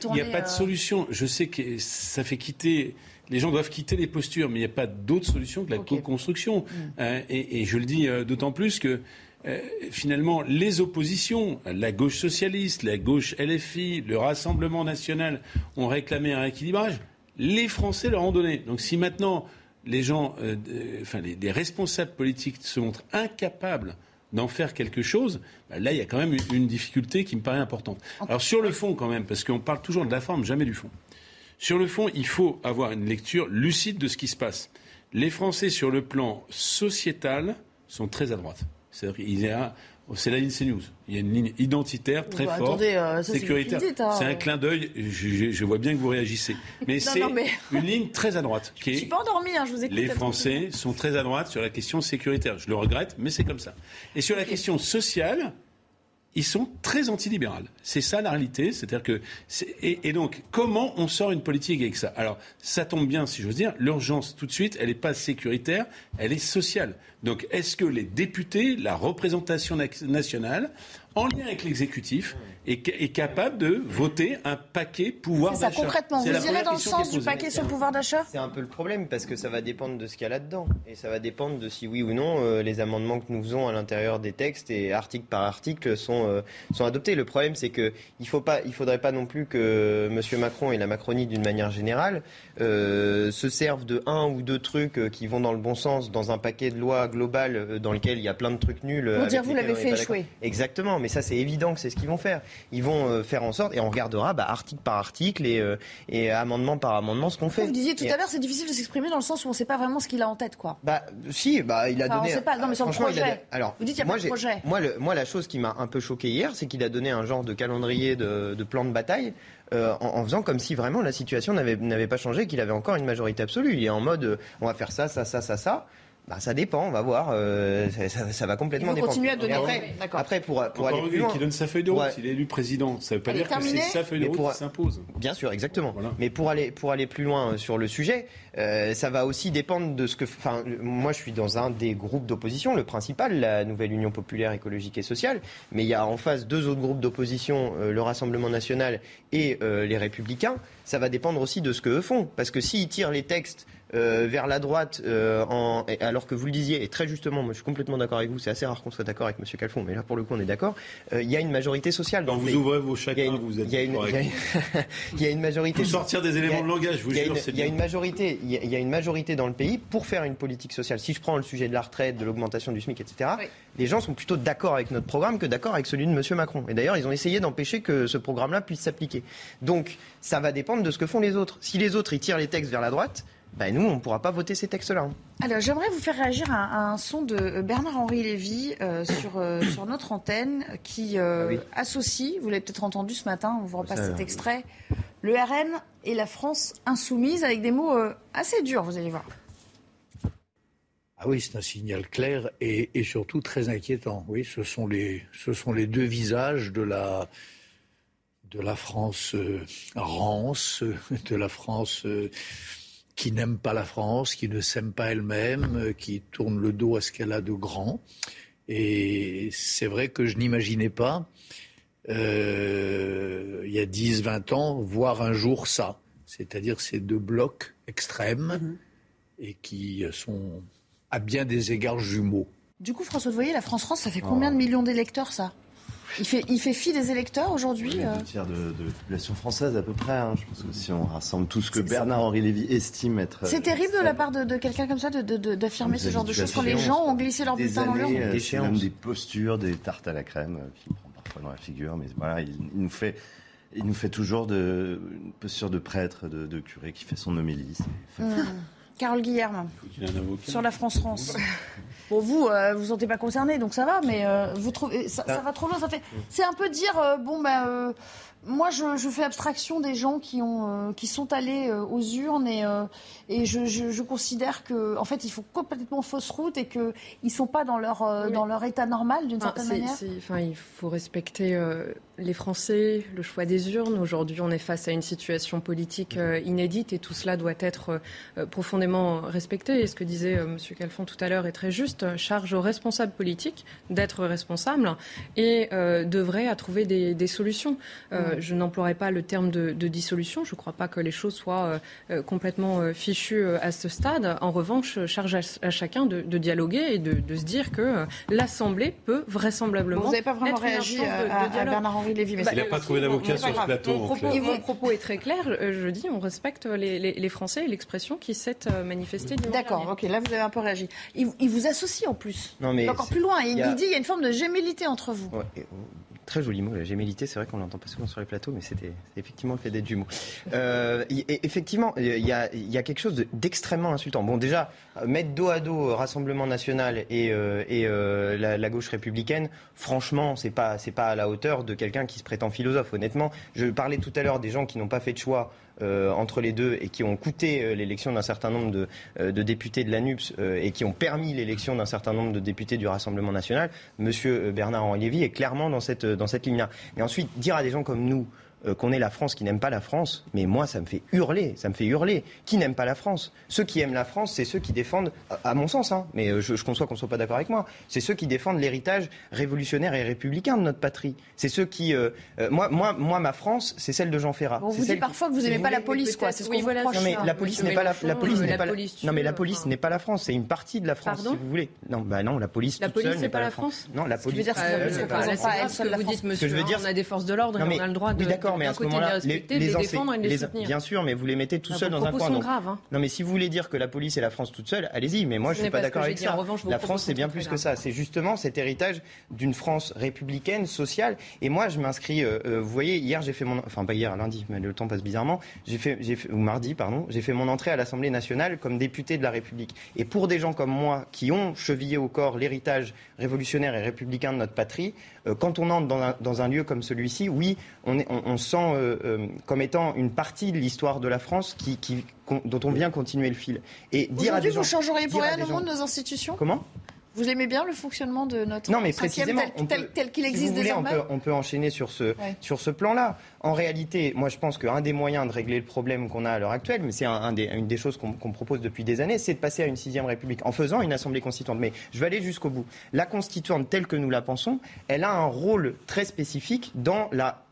il n'y a pas de solution. Je sais que ça fait quitter les gens doivent quitter les postures, mais il n'y a pas d'autre solution que la co-construction. Mm. et, et, je le dis d'autant plus que euh, finalement, les oppositions, la gauche socialiste, la gauche LFI, le Rassemblement national ont réclamé un rééquilibrage. Les Français leur ont donné. Donc si maintenant les gens, euh, enfin les, responsables politiques se montrent incapables d'en faire quelque chose, bah, là il y a quand même une, difficulté qui me paraît importante. Alors sur le fond quand même, parce qu'on parle toujours de la forme, jamais du fond. Sur le fond, il faut avoir une lecture lucide de ce qui se passe. Les Français sur le plan sociétal sont très à droite. C'est la ligne CNews. Il y a une ligne identitaire très bah, forte, euh, sécuritaire. Hein. C'est un clin d'œil. Je, vois bien que vous réagissez. Mais c'est une ligne très à droite. Qui je suis pas endormi, hein, je vous écoute. Les Français sont très à droite sur la question sécuritaire. Je le regrette, mais c'est comme ça. Et sur la question sociale, ils sont très antilibérales. C'est ça la réalité. C'est-à-dire que et, donc comment on sort une politique avec ça? Alors ça tombe bien, si j'ose dire. L'urgence tout de suite, elle n'est pas sécuritaire, elle est sociale. Donc est-ce que les députés, la représentation nationale, en lien avec l'exécutif, est, est, capable de voter un paquet pouvoir d'achat. C'est ça, concrètement. Vous irez dans le sens du paquet sur le pouvoir d'achat? C'est un peu le problème, parce que ça va dépendre de ce qu'il y a là-dedans. Et ça va dépendre de si oui ou non euh, les amendements que nous faisons à l'intérieur des textes et article par article sont, euh, sont adoptés. Le problème, c'est qu'il ne faudrait pas non plus que M. Macron et la Macronie, d'une manière générale, euh, se servent de un ou deux trucs qui vont dans le bon sens dans un paquet de lois globales dans lequel il y a plein de trucs nuls. Pour dire vous l'avez fait échouer. Exactement, mais ça c'est évident que c'est ce qu'ils vont faire. Ils vont faire en sorte, et on regardera bah, article par article et, et, amendement par amendement ce qu'on fait. Vous disiez tout à l'heure c'est difficile de s'exprimer dans le sens où on ne sait pas vraiment ce qu'il a en tête. quoi. Bah si, bah, il a donné... On sait pas, non mais sur le projet. Alors, vous dites qu'il n'y a pas de projet. Moi, le... moi la chose qui m'a un peu choqué hier, c'est qu'il a donné un genre de calendrier de, de plan de bataille euh, en, en, faisant comme si vraiment la situation n'avait pas changé, qu'il avait encore une majorité absolue. Il est en mode euh, on va faire ça, ça, ça, ça, ça. Bah, ça dépend, on va voir. Euh, ça, ça, ça, va complètement dépendre. Continuer à donner après, après, pour, pour aller plus loin, qui donne sa feuille de route. S'il est élu président, ça ne veut pas dire que c'est sa feuille de route qui s'impose. Bien sûr, exactement. Voilà. Mais pour aller pour aller plus loin sur le sujet, euh, ça va aussi dépendre de ce que. Enfin, moi, je suis dans un des groupes d'opposition, le principal, la Nouvelle Union populaire écologique et sociale. Mais il y a en face deux autres groupes d'opposition, euh, le Rassemblement national et euh, les Républicains. Ça va dépendre aussi de ce qu'eux font, parce que s'ils tirent les textes euh, vers la droite, euh, en, alors que vous le disiez, et très justement, moi je suis complètement d'accord avec vous, c'est assez rare qu'on soit d'accord avec M. Calfon, mais là pour le coup on est d'accord, euh, il y a une majorité sociale. Dans vous ouvrez vos chacun, vous êtes Il y a une, y a une majorité. Pour sortir des éléments de langage, je vous jure, Il y a une majorité, il y a une majorité dans le pays pour faire une politique sociale. Si je prends le sujet de la retraite, de l'augmentation du SMIC, etc., oui. les gens sont plutôt d'accord avec notre programme que d'accord avec celui de M. Macron. Et d'ailleurs, ils ont essayé d'empêcher que ce programme-là puisse s'appliquer. Donc, ça va dépendre de ce que font les autres. Si les autres, ils tirent les textes vers la droite, ben nous, on ne pourra pas voter ces textes-là. Alors, j'aimerais vous faire réagir à, à, un son de Bernard-Henri Lévy euh, sur, euh, sur notre antenne qui euh, ah oui. associe, vous l'avez peut-être entendu ce matin, on vous repasse Ça, cet extrait, le RN et la France insoumise avec des mots euh, assez durs, vous allez voir. Ah oui, c'est un signal clair et, et, surtout très inquiétant. Oui, ce sont les, ce sont les deux visages de la, de la France euh, rance, de la France euh, qui n'aime pas la France, qui ne s'aime pas elle-même, euh, qui tourne le dos à ce qu'elle a de grand. Et c'est vrai que je n'imaginais pas, euh, il y a 10, 20 ans, voir un jour ça. C'est-à-dire ces deux blocs extrêmes -hmm. et qui sont à bien des égards jumeaux. Du coup, François, vous voyez, la France-France, ça fait combien de millions d'électeurs, ça? Il fait, il fait fi des électeurs aujourd'hui oui, euh... Tiers de, de, la population française à peu près. Hein. Je pense que si on rassemble tout ce que Bernard-Henri Lévy estime être... C'est terrible de la part de, de quelqu'un comme ça d'affirmer ce genre de choses quand les gens ont glissé leur bulletin dans l'urne. Euh, même des postures, des tartes à la crème euh, qui me prend parfois dans la figure. Mais voilà, il, il nous fait... Il nous fait toujours de, une posture de prêtre, de, de curé qui fait son homélie. Mmh. Carole Guillerme, sur la France-France. Bon, vous, euh, vous sentez pas concerné, donc ça va, mais euh, vous trouvez ça, ça, va trop loin. Ça fait, c'est un peu dire euh, bon bah moi, je, je, fais abstraction des gens qui, ont, euh, qui sont allés euh, aux urnes et, euh, et je, je, je, considère qu'en en fait, ils font complètement fausse route et qu'ils ne sont pas dans leur, oui. dans leur état normal d'une enfin, certaine manière. Enfin, il faut respecter les Français, le choix des urnes. Aujourd'hui, on est face à une situation politique inédite et tout cela doit être profondément respecté. Et ce que disait M. Calfon tout à l'heure est très juste. Charge aux responsables politiques d'être responsables et devraient à trouver des, des solutions. Euh, je n'emploierai pas le terme de, de dissolution. Je ne crois pas que les choses soient euh, complètement euh, fichues à ce stade. En revanche, charge à, à chacun de, de, dialoguer et de, de, se dire que l'Assemblée peut vraisemblablement. Vous n'avez pas vraiment réagi à, à Bernard-Henri Lévy. Mais bah, il n'a pas trouvé d'avocat sur ce plateau. Mon propos, mon propos, est très clair. Je dis, on respecte les, les, les Français et l'expression qui s'est manifestée. D'accord. Ok. Là, vous avez un peu réagi. Il, il vous associe en plus. Non, mais encore plus loin. Il, a... il, dit il y a une forme de gémellité entre vous. Ouais, et, très joli mot, la gémellité. C'est vrai qu'on l'entend pas souvent sur les plateaux, mais c'était effectivement le fait d'être jumeaux. Euh, effectivement, il y a, quelque chose d'extrêmement insultant. Bon, déjà, mettre dos à dos Rassemblement national et, euh, euh, la, gauche républicaine, franchement, c'est pas pas à la hauteur de quelqu'un qui se prétend philosophe. Honnêtement, je parlais tout à l'heure des gens qui n'ont pas fait de choix. Euh, entre les deux et qui ont coûté euh, l'élection d'un certain nombre de, euh, députés de l'ANUPS et qui ont permis l'élection d'un certain nombre de députés du Rassemblement national, Monsieur Bernard-Henri Lévy est clairement dans cette, dans cette ligne-là. Mais ensuite, dire à des gens comme nous, qu'on est la France qui n'aime pas la France, mais moi, ça me fait hurler, ça me fait hurler. Qui n'aime pas la France? Ceux qui aiment la France, c'est ceux qui défendent, à mon sens, hein, mais euh, je, conçois qu'on ne soit pas d'accord avec moi, c'est ceux qui défendent l'héritage révolutionnaire et républicain de notre patrie. C'est ceux qui... Euh, moi, moi, moi, ma France, c'est celle de Jean Ferrat. On vous dit parfois que vous n'aimez pas la police, quoi. C'est ce qu'on Non, mais la police n'est pas la, police n'est pas la, non, mais la police n'est pas la France. C'est une partie de la France, si vous voulez. Non, bah non, la police. La police n'est pas la France. Non, la police. Ce que vous dites, monsieur. On a des forces de l'ordre, on a le droit de. D'accord, mais à ce moment-là, les, défendre et les, soutenir. Bien sûr, mais vous les mettez tout seuls dans un coin. Sont graves, hein. Non, mais si vous voulez dire que la police et la France toute seule, allez-y. Mais moi, je ne suis pas d'accord avec ça. la France, c'est bien plus que ça. C'est justement cet héritage d'une France républicaine, sociale. Et moi, je m'inscris. Euh, euh, vous voyez, hier, j'ai fait mon, enfin pas hier, lundi, mais le temps passe bizarrement. J'ai fait, ou mardi, pardon, j'ai fait mon entrée à l'Assemblée nationale comme député de la République. Et pour des gens comme moi qui ont chevillé au corps l'héritage révolutionnaire et républicain de notre patrie, quand on entre dans un, lieu comme celui-ci, oui, on, on, sent euh, euh, comme étant une partie de l'histoire de la France qui, dont on vient continuer le fil. Et dire à des gens, vous changeriez pour rien au monde nos institutions? Comment? Vous aimez bien le fonctionnement de notre non, mais précisément, tel, qu'il existe désormais on peut, enchaîner sur ce, sur ce plan-là. En réalité, moi je pense qu'un des moyens de régler le problème qu'on a à l'heure actuelle, mais c'est un, une des choses qu'on propose depuis des années, c'est de passer à une sixième république en faisant une assemblée constituante. Mais je vais aller jusqu'au bout. La constituante telle que nous la pensons, elle a un rôle très spécifique dans la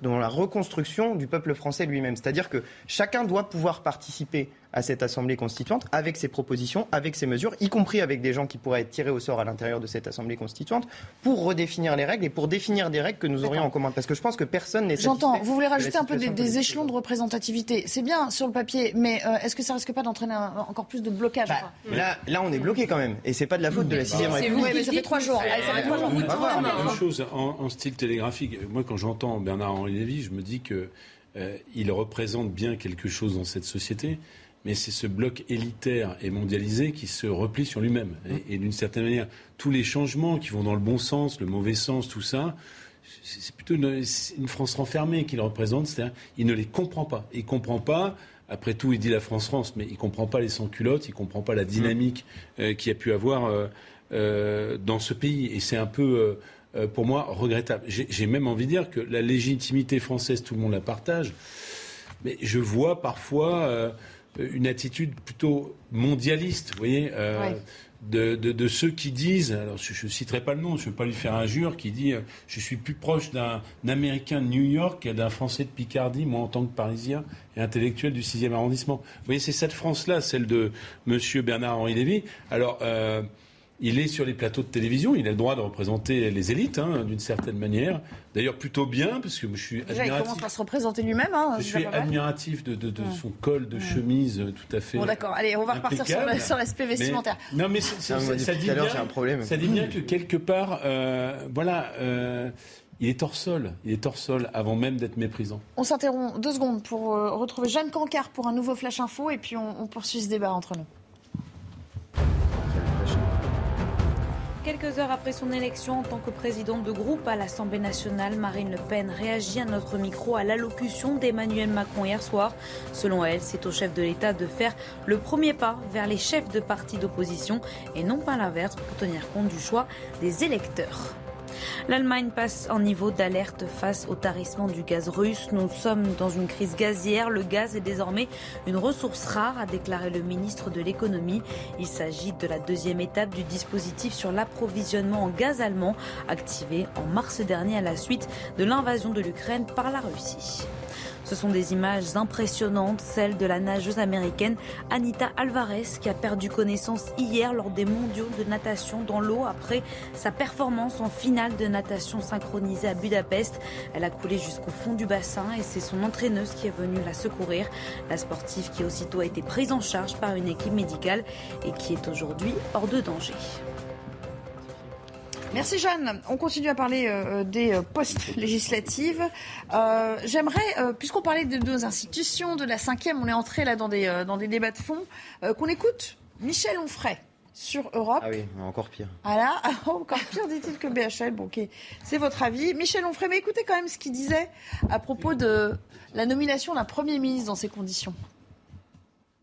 dans la reconstruction du peuple français lui-même. C'est-à-dire que chacun doit pouvoir participer à cette Assemblée constituante avec ses propositions, avec ses mesures, y compris avec des gens qui pourraient être tirés au sort à l'intérieur de cette Assemblée constituante, pour redéfinir les règles et pour définir des règles que nous aurions en commun. Parce que je pense que personne n'est J'entends. Vous voulez rajouter un peu des, échelons de représentativité. C'est bien sur le papier, mais euh, est-ce que ça risque pas d'entraîner encore plus de blocage bah, là, là, on est bloqué quand même. Et c'est pas de la faute de la sixième République. Oui, mais ça fait trois jours. ça fait trois jours. Une chose en, style télégraphique. Moi, quand j'entends Bernard-Henri Lévy, je me dis que euh, il représente bien quelque chose dans cette société mais c'est ce bloc élitaire et mondialisé qui se replie sur lui-même. Et, d'une certaine manière, tous les changements qui vont dans le bon sens, le mauvais sens, tout ça, c'est plutôt une, France renfermée qu'il représente. C'est-à-dire, il ne les comprend pas. Il comprend pas. Après tout, il dit la France-France, mais il comprend pas les sans-culottes, il comprend pas la dynamique euh, qu'il y a pu avoir euh, euh, dans ce pays. Et c'est un peu, pour moi, regrettable. J'ai même envie de dire que la légitimité française, tout le monde la partage. Mais je vois parfois euh, une attitude plutôt mondialiste, vous voyez, euh, de, ceux qui disent, alors je ne citerai pas le nom, je ne veux pas lui faire injure, qui dit euh, je suis plus proche d'un Américain de New York qu'un Français de Picardie, moi en tant que Parisien et intellectuel du 6e arrondissement. Vous voyez, c'est cette France-là, celle de M. Bernard-Henri Lévy. Alors, il est sur les plateaux de télévision, il a le droit de représenter les élites, hein, d'une certaine manière. D'ailleurs, plutôt bien, parce que je suis Déjà, il commence par se représenter lui-même. Hein, je suis admiratif de, son col de chemise euh, tout à fait. Bon, d'accord. Allez, on va repartir sur l'aspect vestimentaire. non, mais ça, dit bien, un problème. ça dit bien que quelque part, euh, voilà. Euh, il est hors sol, il est hors sol avant même d'être méprisant. On s'interrompt deux secondes pour retrouver Jeanne Cancard pour un nouveau Flash Info et puis on poursuit ce débat entre nous. Quelques heures après son élection en tant que présidente de groupe à l'Assemblée nationale, Marine Le Pen réagit à notre micro à l'allocution d'Emmanuel Macron hier soir. Selon elle, c'est au chef de l'État de faire le premier pas vers les chefs de partis d'opposition et non pas l'inverse pour tenir compte du choix des électeurs. L'Allemagne passe en niveau d'alerte face au tarissement du gaz russe. Nous sommes dans une crise gazière. Le gaz est désormais une ressource rare, a déclaré le ministre de l'économie. Il s'agit de la deuxième étape du dispositif sur l'approvisionnement en gaz allemand, activé en mars dernier à la suite de l'invasion de l'Ukraine par la Russie. Ce sont des images impressionnantes, celles de la nageuse américaine Anita Alvarez qui a perdu connaissance hier lors des mondiaux de natation dans l'eau après sa performance en finale de natation synchronisée à Budapest. Elle a coulé jusqu'au fond du bassin et c'est son entraîneuse qui est venue la secourir. La sportive qui aussitôt a été prise en charge par une équipe médicale et qui est aujourd'hui hors de danger. Merci Jeanne. On continue à parler euh, des euh, postes législatives. Euh, j'aimerais, puisqu'on parlait de nos institutions, de la cinquième, on est entré là dans des, dans des débats de fond, qu'on écoute Michel Onfray sur Europe. Ah oui, encore pire. Ah là, encore pire dit-il que BHL. Bon, ok, c'est votre avis. Michel Onfray, mais écoutez quand même ce qu'il disait à propos de la nomination d'un Premier ministre dans ces conditions.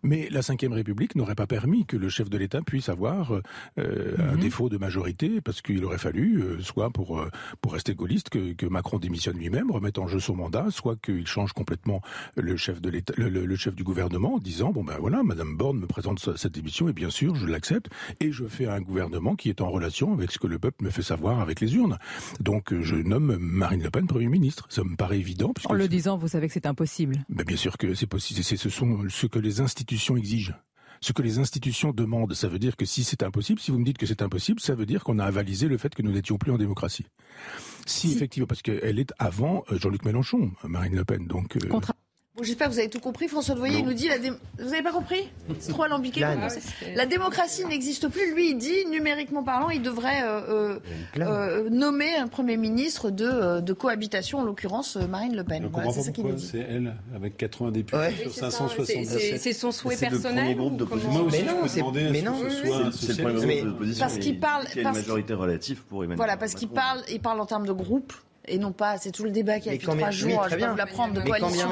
Mais la Ve République n'aurait pas permis que le chef de l'État puisse avoir euh, un Mhm. défaut de majorité, parce qu'il aurait fallu, euh, soit pour, euh, pour rester gaulliste, que, que Macron démissionne lui-même, remette en jeu son mandat, soit qu'il change complètement le chef, de l'État, le, chef du gouvernement en disant, bon ben voilà, Madame Borne me présente ce- cette démission, et bien sûr, je l'accepte, et je fais un gouvernement qui est en relation avec ce que le peuple me fait savoir avec les urnes. Donc euh, je nomme Marine Le Pen Premier ministre. Ça me paraît évident. En le disant, vous savez que c'est impossible. ben, bien sûr que c'est possible. C'est ce sont ce que les institutions exigent. Ce que les institutions demandent, ça veut dire que si c'est impossible, si vous me dites que c'est impossible, ça veut dire qu'on a avalisé le fait que nous n'étions plus en démocratie. Si, effectivement, parce qu'elle est avant euh, Jean-Luc Mélenchon, Marine Le Pen, donc. euh, Bon, J'espère que vous avez tout compris. François de Voyer Non. nous dit la dé- Vous n'avez pas compris C'est trop alambiqué. Là, non. La démocratie n'existe plus. Lui, il dit, numériquement parlant, il devrait euh, euh, euh, nommer un Premier ministre de, de cohabitation, en l'occurrence Marine Le Pen. Je Voilà, comprends c'est pas ça qu'il nous pourquoi dit. c'est elle, avec 80 députés Ouais. sur Oui, c'est ça, 577. c'est- son souhait le personnel premier groupe Moi aussi, Mais je non, peux c'est- demander à mais ce non, que ce soit c'est le premier Mais- groupe d'opposition. parce qu'il parle- il y a une parce- majorité relative pour Emmanuel Voilà, parce qu'il parle, il parle en termes de groupe. Et non pas, c'est tout le débat qui a depuis trois jours, oui, je vais vous l'apprendre, de coalition.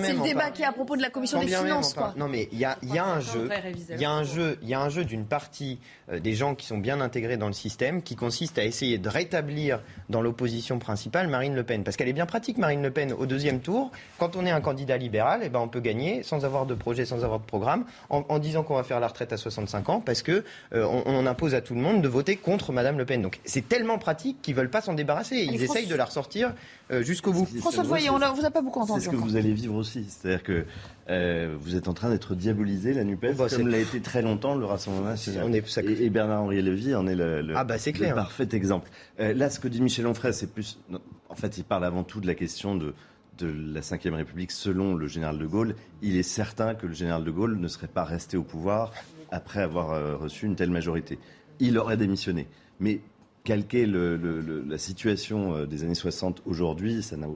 C'est le débat qui est à propos de la commission Quand des finances, quoi. Non, mais il y a, il y a un jeu, il y a un jeu, il y a un jeu d'une partie euh, des gens qui sont bien intégrés dans le système, qui consiste à essayer de rétablir dans l'opposition principale Marine Le Pen, parce qu'elle est bien pratique, Marine Le Pen, au deuxième tour. Quand on est un candidat libéral, eh ben on peut gagner sans avoir de projet, sans avoir de programme, en, en disant qu'on va faire la retraite à 65 ans, parce que euh, on, on impose à tout le monde de voter contre Madame Le Pen. Donc c'est tellement pratique qu'ils veulent pas s'en débarrasser. Ils essayent de la ressortir euh, jusqu'au bout. François de Voyer, on ne vous a pas beaucoup C'est entendu. ce que encore. vous allez vivre aussi. C'est-à-dire que euh, vous êtes en train d'être diabolisé, la NUPES, bah, c'est- comme l'a été très longtemps le Rassemblement national. On est- et, et Bernard-Henri Lévy en est le, le- Ah bah, c'est le parfait exemple. Euh, là, ce que dit Michel Onfray, c'est plus... non, en fait, il parle avant tout de la question de, de la Ve République selon le général de Gaulle. Il est certain que le général de Gaulle ne serait pas resté au pouvoir après avoir reçu une telle majorité. Il aurait démissionné. Mais calquer le- le- le- la situation euh, des années 60 aujourd'hui, ça n'a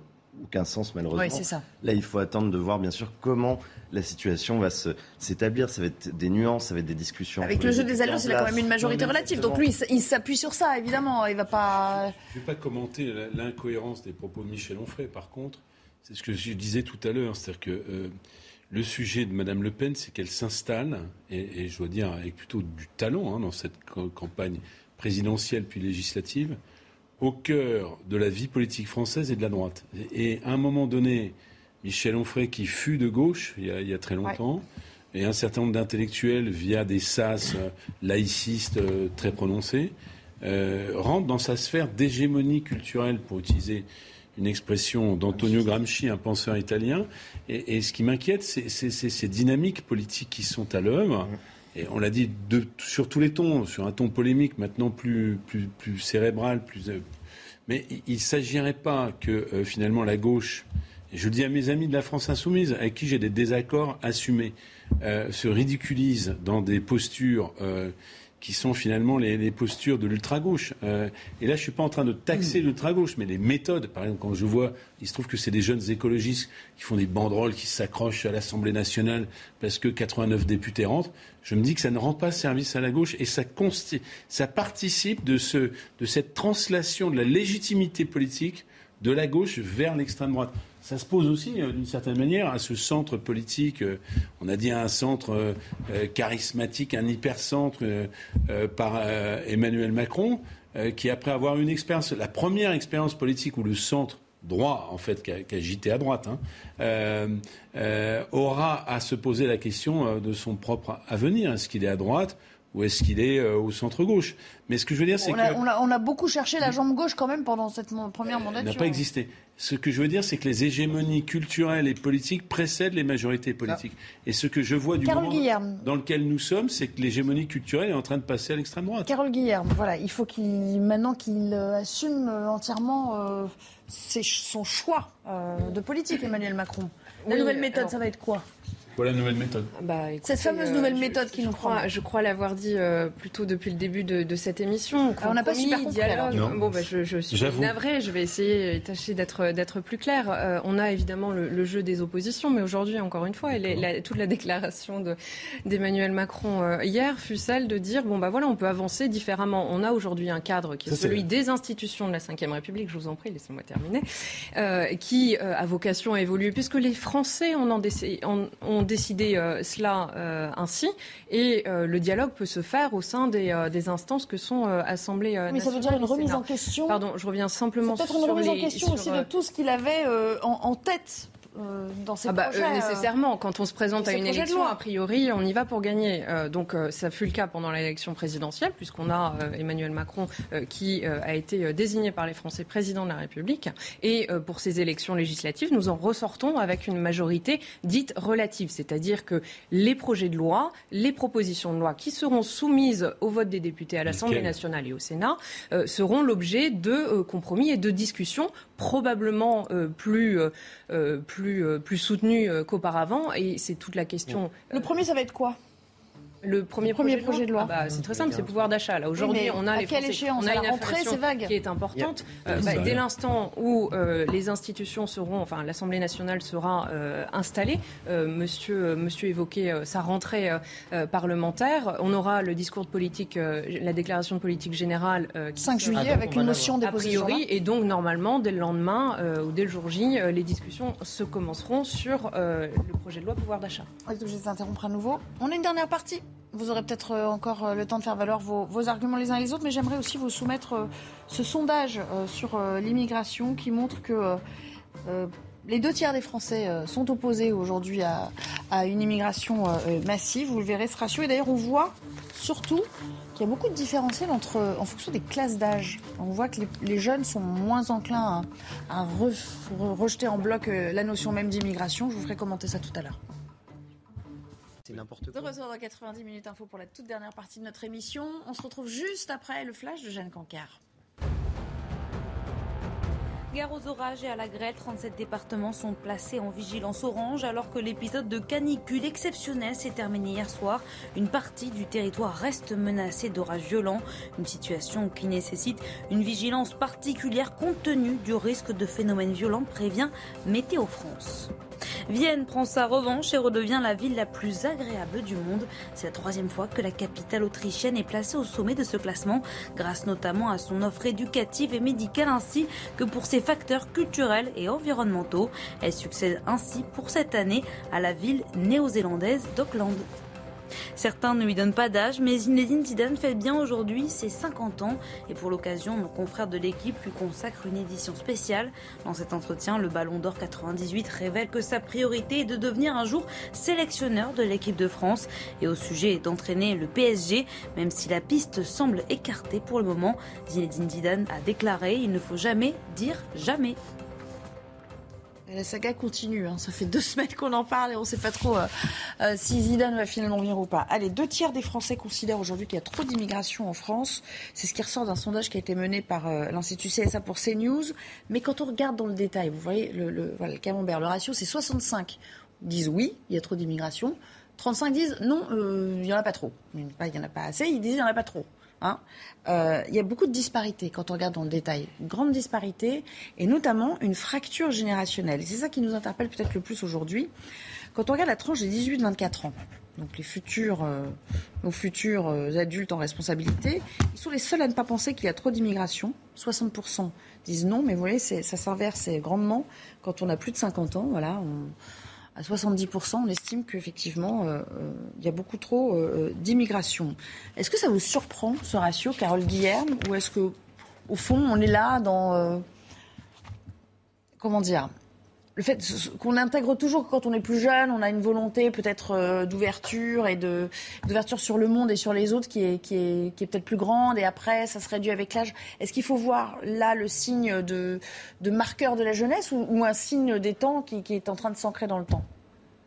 aucun sens malheureusement. Oui, c'est ça. Là, il faut attendre de voir bien sûr comment la situation va s'établir. Ça va être des nuances, ça va être des discussions. Avec le jeu des alliances, il a quand même une majorité Non, relative. Donc lui, il s'appuie sur ça, évidemment. Il va pas. Je ne vais pas commenter l'incohérence des propos de Michel Onfray. Par contre, c'est ce que je disais tout à l'heure. C'est-à-dire que euh, le sujet de Mme Le Pen, c'est qu'elle s'installe, et, et je dois dire avec plutôt du talent hein, dans cette ca- campagne présidentielle puis législative, au cœur de la vie politique française et de la droite. Et, à un moment donné, Michel Onfray, qui fut de gauche il y a, il y a très longtemps, et un certain nombre d'intellectuels, via des sas euh, laïcistes euh, très prononcés, euh, rentrent dans sa sphère d'hégémonie culturelle, pour utiliser une expression d'Antonio Gramsci, un penseur italien. Et, et ce qui m'inquiète, c'est ces dynamiques politiques qui sont à l'œuvre. Et on l'a dit sur tous les tons, sur un ton polémique, maintenant plus, plus, plus cérébral, plus. euh, mais il ne s'agirait pas que euh, finalement la gauche, je le dis à mes amis de la France insoumise, avec qui j'ai des désaccords assumés, euh, se ridiculise dans des postures qui sont finalement les, les postures de l'ultra-gauche. Euh, et là, je suis pas en train de taxer l'ultra-gauche, mais les méthodes, par exemple, quand je vois, il se trouve que c'est des jeunes écologistes qui font des banderoles, qui s'accrochent à l'Assemblée nationale parce que 89 députés rentrent, je me dis que ça ne rend pas service à la gauche et ça, consti- ça participe de, ce, de cette translation de la légitimité politique de la gauche vers l'extrême droite. Ça se pose aussi, euh, d'une certaine manière, à ce centre politique. euh, on a dit un centre euh, charismatique, un hypercentre par Emmanuel Macron, qui après avoir une expérience, la première expérience politique où le centre droit, en fait, qui a, qui a gité à droite, hein, aura à se poser la question de son propre avenir. Est-ce qu'il est à droite? Ou est-ce qu'il est euh, au centre-gauche Mais ce que je veux dire, c'est On que... a, on, a, on a beaucoup cherché la jambe gauche quand même pendant cette première mandature. n'a pas existé. Ce que je veux dire, c'est que les hégémonies culturelles et politiques précèdent les majorités politiques. Et ce que je vois du Carole moment Guillerme. dans lequel nous sommes, c'est que l'hégémonie culturelle est en train de passer à l'extrême droite. Carole Guillerme, voilà, il faut qu'il maintenant qu'il euh, assume euh, entièrement euh, ses- son choix euh, de politique, Emmanuel Macron. La Oui, nouvelle méthode, alors- ça va être quoi? Voilà la nouvelle méthode. Bah, écoutez, Cette fameuse euh, nouvelle méthode qui nous crois- Je crois l'avoir dit euh, plutôt depuis le début de, de cette émission. Ah, on n'a pas super compris, dialogue. Non. Bon, bah, je, je suis navrée. Je vais essayer et tâcher d'être d'être plus clair. Euh, on a évidemment le, le jeu des oppositions, mais aujourd'hui, encore une fois, elle est- la- toute la déclaration de- d'Emmanuel Macron euh, hier fut celle de dire bon bah voilà, on peut avancer différemment. On a aujourd'hui un cadre qui est Ça, celui des institutions de la Ve République. Je vous en prie, laissez-moi terminer. euh, qui euh, a vocation à évoluer, puisque les Français ont, en ont- ont décidé cela ainsi. Et le dialogue peut se faire au sein des, instances que sont assemblées Mais ça veut dire une remise en question. Pardon, je reviens simplement sur Peut-être une remise en question aussi de tout ce qu'il avait en, tête euh, dans ces ah bah, projets. Euh, nécessairement, quand on se présente à une élection, a priori, on y va pour gagner. Euh, donc ça fut le cas pendant l'élection présidentielle, puisqu'on a Emmanuel Macron qui a été désigné par les Français président de la République. Et pour ces élections législatives, nous en ressortons avec une majorité dite relative, c'est-à-dire que les projets de loi, les propositions de loi qui seront soumises au vote des députés à l'Assemblée nationale et au Sénat seront l'objet de compromis et de discussions probablement plus, plus plus, euh, soutenu euh, qu'auparavant. Et c'est toute la question. Le premier, ça va être quoi? Le premier, projet, de loi, ah bah, c'est très simple, c'est pouvoir d'achat. Là aujourd'hui, on a les Français, on a une inflation qui est importante. Euh, bah, dès l'instant où euh, les institutions seront, enfin l'Assemblée nationale sera euh, installée, Monsieur, Monsieur évoquait sa rentrée parlementaire. On aura le discours de politique, la déclaration de politique générale. Qui 5 juillet avec une motion A priori, et donc normalement dès le lendemain ou dès le jour J, les discussions se commenceront sur le projet de loi pouvoir d'achat. Je vais interrompre à nouveau? On a une dernière partie. Vous aurez peut-être euh, encore euh, le temps de faire valoir vos, arguments les uns les autres, mais j'aimerais aussi vous soumettre euh, ce sondage sur l'immigration qui montre que les deux tiers des Français sont opposés aujourd'hui à, une immigration massive. Vous le verrez, ce ratio. Et d'ailleurs, on voit surtout qu'il y a beaucoup de différentiels entre, en fonction des classes d'âge. On voit que les, jeunes sont moins enclins à, rejeter en bloc la notion même d'immigration. Je vous ferai commenter ça tout à l'heure. C'est n'importe quoi. De retour dans 90 minutes info pour la toute dernière partie de notre émission. On se retrouve juste après le flash de Jeanne Cancard. Gare aux orages et à la grêle, 37 départements sont placés en vigilance orange alors que l'épisode de canicule exceptionnel s'est terminé hier soir. Une partie du territoire reste menacée d'orages violents, une situation qui nécessite une vigilance particulière compte tenu du risque de phénomènes violents, prévient Météo France. Vienne prend sa revanche et redevient la ville la plus agréable du monde. C'est la troisième fois que la capitale autrichienne est placée au sommet de ce classement, grâce notamment à son offre éducative et médicale ainsi que pour ses facteurs culturels et environnementaux. Elle succède ainsi pour cette année à la ville néo-zélandaise d'Auckland. Certains ne lui donnent pas d'âge, mais Zinedine Zidane fait bien aujourd'hui ses 50 ans. Et pour l'occasion, nos confrères de l'équipe lui consacrent une édition spéciale. Dans cet entretien, le Ballon d'Or 98 révèle que sa priorité est de devenir un jour sélectionneur de l'équipe de France. Et au sujet d'entraîner le PSG, même si la piste semble écartée pour le moment, Zinedine Zidane a déclaré il ne faut jamais dire jamais la saga continue. Hein. Ça fait deux semaines qu'on en parle et on ne sait pas trop euh, euh, si Zidane va finalement venir ou pas. Allez, deux tiers des Français considèrent aujourd'hui qu'il y a trop d'immigration en France. C'est ce qui ressort d'un sondage qui a été mené par euh, l'Institut CSA pour CNews. Mais quand on regarde dans le détail, vous voyez le, le, camembert, le ratio, c'est 65 disent oui, il y a trop d'immigration. 35 disent non, il n'y en a pas trop. Il n'y en a pas assez, ils disent il n'y en a pas trop. Hein. Euh, il y a beaucoup de disparités quand on regarde dans le détail. Grande disparité et notamment une fracture générationnelle. c'est ça qui nous interpelle peut-être le plus aujourd'hui. Quand on regarde la tranche des 18-24 ans, donc les futurs, euh, nos futurs euh, adultes en responsabilité, ils sont les seuls à ne pas penser qu'il y a trop d'immigration. 60% disent non, mais vous voyez, ça s'inverse grandement quand on a plus de 50 ans. Voilà, à 70%, on estime qu'effectivement, euh, euh, il y a beaucoup trop euh, d'immigration. Est-ce que ça vous surprend, ce ratio, Carole Guillerme, ou est-ce que, au fond, on est là dans... comment dire le fait qu'on intègre toujours quand on est plus jeune, on a une volonté peut-être euh, d'ouverture et de d'ouverture sur le monde et sur les autres qui est qui est, qui est peut-être plus grande. Et après ça se réduit avec l'âge. Est-ce qu'il faut voir là le signe de, de marqueur de la jeunesse ou, un signe des temps qui, qui est en train de s'ancrer dans le temps?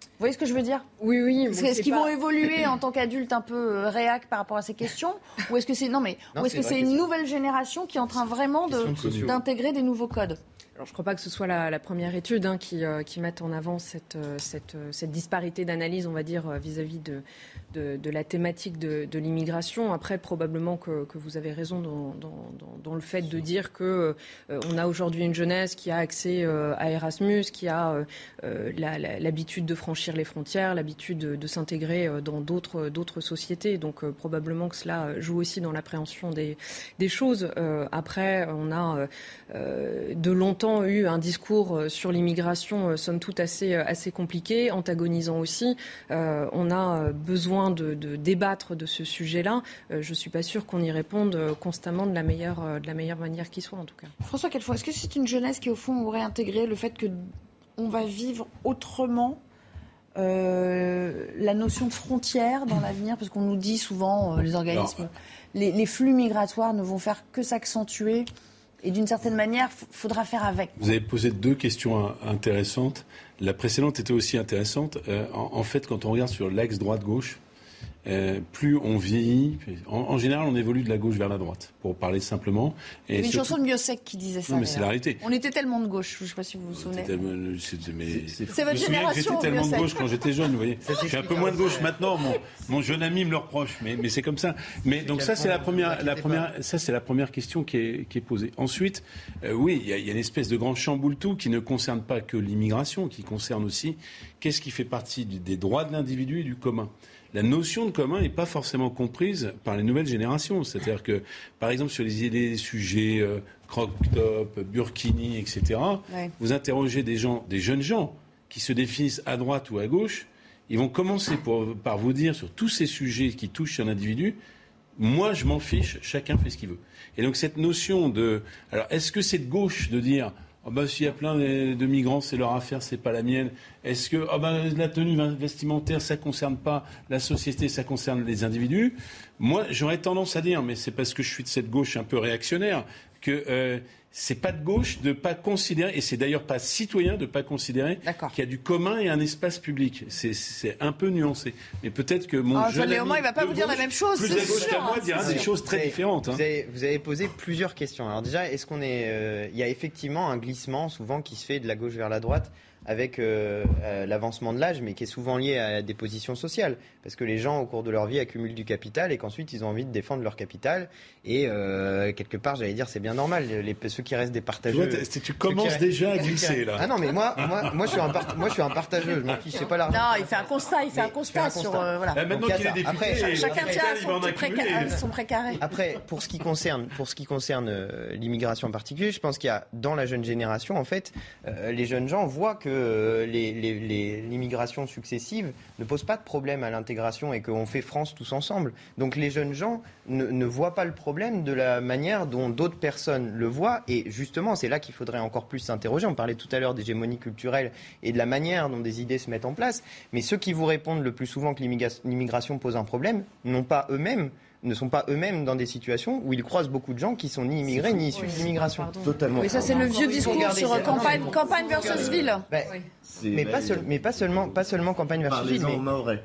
Vous voyez ce que je veux dire? Oui, oui. Est-ce qu'ils vont évoluer en tant qu'adultes un peu euh, réac par rapport à ces questions? Ou est-ce que c'est non mais est-ce que c'est une nouvelle génération qui est en train vraiment d'intégrer des nouveaux codes? Alors, je ne crois pas que ce soit la, première étude hein, qui, euh, qui mette en avant cette, euh, euh, cette disparité d'analyse, on va dire, vis-à-vis de, la thématique de, l'immigration. Après, probablement que, vous avez raison dans, le fait de dire que on a aujourd'hui une jeunesse qui a accès à Erasmus, qui a l'habitude de franchir les frontières, l'habitude de, s'intégrer dans d'autres sociétés. Donc, probablement que cela joue aussi dans l'appréhension des choses. après, on a de longtemps longtemps eu un discours sur l'immigration, somme toute assez, assez compliqué, antagonisant aussi. on a besoin de, débattre de ce sujet-là. je ne suis pas sûre qu'on y réponde constamment de la meilleure, de la meilleure manière qui soit, en tout cas. François Quelfoy, est-ce que c'est une jeunesse qui, au fond, aurait intégré le fait que on va vivre autrement euh, la notion de frontière dans l'avenir? Parce qu'on nous dit souvent, euh, les organismes, les, flux migratoires ne vont faire que s'accentuer. Et d'une certaine manière, faudra faire avec. Vous avez posé deux questions intéressantes. La précédente était aussi intéressante. Euh, en, fait, quand on regarde sur l'axe droite-gauche, euh, plus on vieillit, en, général, on évolue de la gauche vers la droite, pour parler simplement. Il y avait une chanson de Miossec qui disait ça. Non, mais c'est la réalité. On était tellement de gauche, je ne sais pas si vous vous souvenez. C'est votre génération. J'étais tellement de gauche quand j'étais jeune, vous voyez. Je suis un peu moins de gauche maintenant. Mon, mon jeune ami me le reproche, mais, mais c'est comme ça. Mais donc ça, c'est la première, la première, ça c'est la première question qui est, qui est posée. Ensuite, euh, oui, il y, y, a une espèce de grand chamboule-tout qui ne concerne pas que l'immigration, qui concerne aussi qu'est-ce qui fait partie des droits de l'individu et du commun la notion de commun n'est pas forcément comprise par les nouvelles générations. C'est-à-dire que, par exemple, sur les idées, des sujets euh, croc-top, burkini, etc., vous interrogez des gens, des jeunes gens qui se définissent à droite ou à gauche, ils vont commencer par vous dire sur tous ces sujets qui touchent un individu, moi je m'en fiche, chacun fait ce qu'il veut. Et donc cette notion de... Alors est-ce que c'est de gauche de dire Oh bah, s'il y a plein de, migrants, c'est leur affaire, c'est pas la mienne. Est-ce que oh bah, la tenue vestimentaire, ça concerne pas la société, ça concerne les individus? Moi, j'aurais tendance à dire, mais c'est parce que je suis de cette gauche un peu réactionnaire, que euh, c'est pas de gauche de pas considérer, et c'est d'ailleurs pas citoyen de pas considérer qu'il y a du commun et un espace public. C'est un peu nuancé. Mais peut-être que mon ah, jeune ami il va pas vous dire la même chose. Plus à gauche qu'à moi dira des choses très différentes. Hein. Vous, avez, posé plusieurs questions. Alors déjà, est-ce qu'on est, euh, il y a effectivement un glissement souvent qui se fait de la gauche vers la droite avec euh, euh, l'avancement de l'âge, mais qui est souvent lié à des positions sociales. Parce que les gens, au cours de leur vie, accumulent du capital et qu'ensuite, ils ont envie de défendre leur capital. Et euh, quelque part, j'allais dire, c'est bien normal. Les, ceux qui restent des partageux. Tu, tu commences déjà à glisser, là. Ah non, mais moi, moi, moi, je, suis un moi je suis un partageux. Je m'en fiche, c'est pas l'argent. Non, il fait un constat. Il fait un constat, sur. voilà. Bah, maintenant qu'il est député, après, chacun tient son, son précaré. Après, pour ce qui concerne, pour ce qui concerne l'immigration en particulier, je pense qu'il y a, dans la jeune génération, en fait, les jeunes gens voient que les l'immigration successive ne pose pas de problème à l'intégration et qu'on fait France tous ensemble. Donc les jeunes gens ne, voient pas le problème de la manière dont d'autres personnes le voient. Et justement, c'est là qu'il faudrait encore plus s'interroger. On parlait tout à l'heure d'hégémonie culturelle et de la manière dont des idées se mettent en place. Mais ceux qui vous répondent le plus souvent que l'immigration pose un problème n'ont pas eux-mêmes ne sont pas eux-mêmes dans des situations où ils croisent beaucoup de gens qui sont ni immigrés ni issus de l'immigration. Totalement. Oui, ça c'est le vieux discours sur campagne, campagne versus ville. Mais, pas mais pas seulement, pas seulement campagne versus ville. Mais...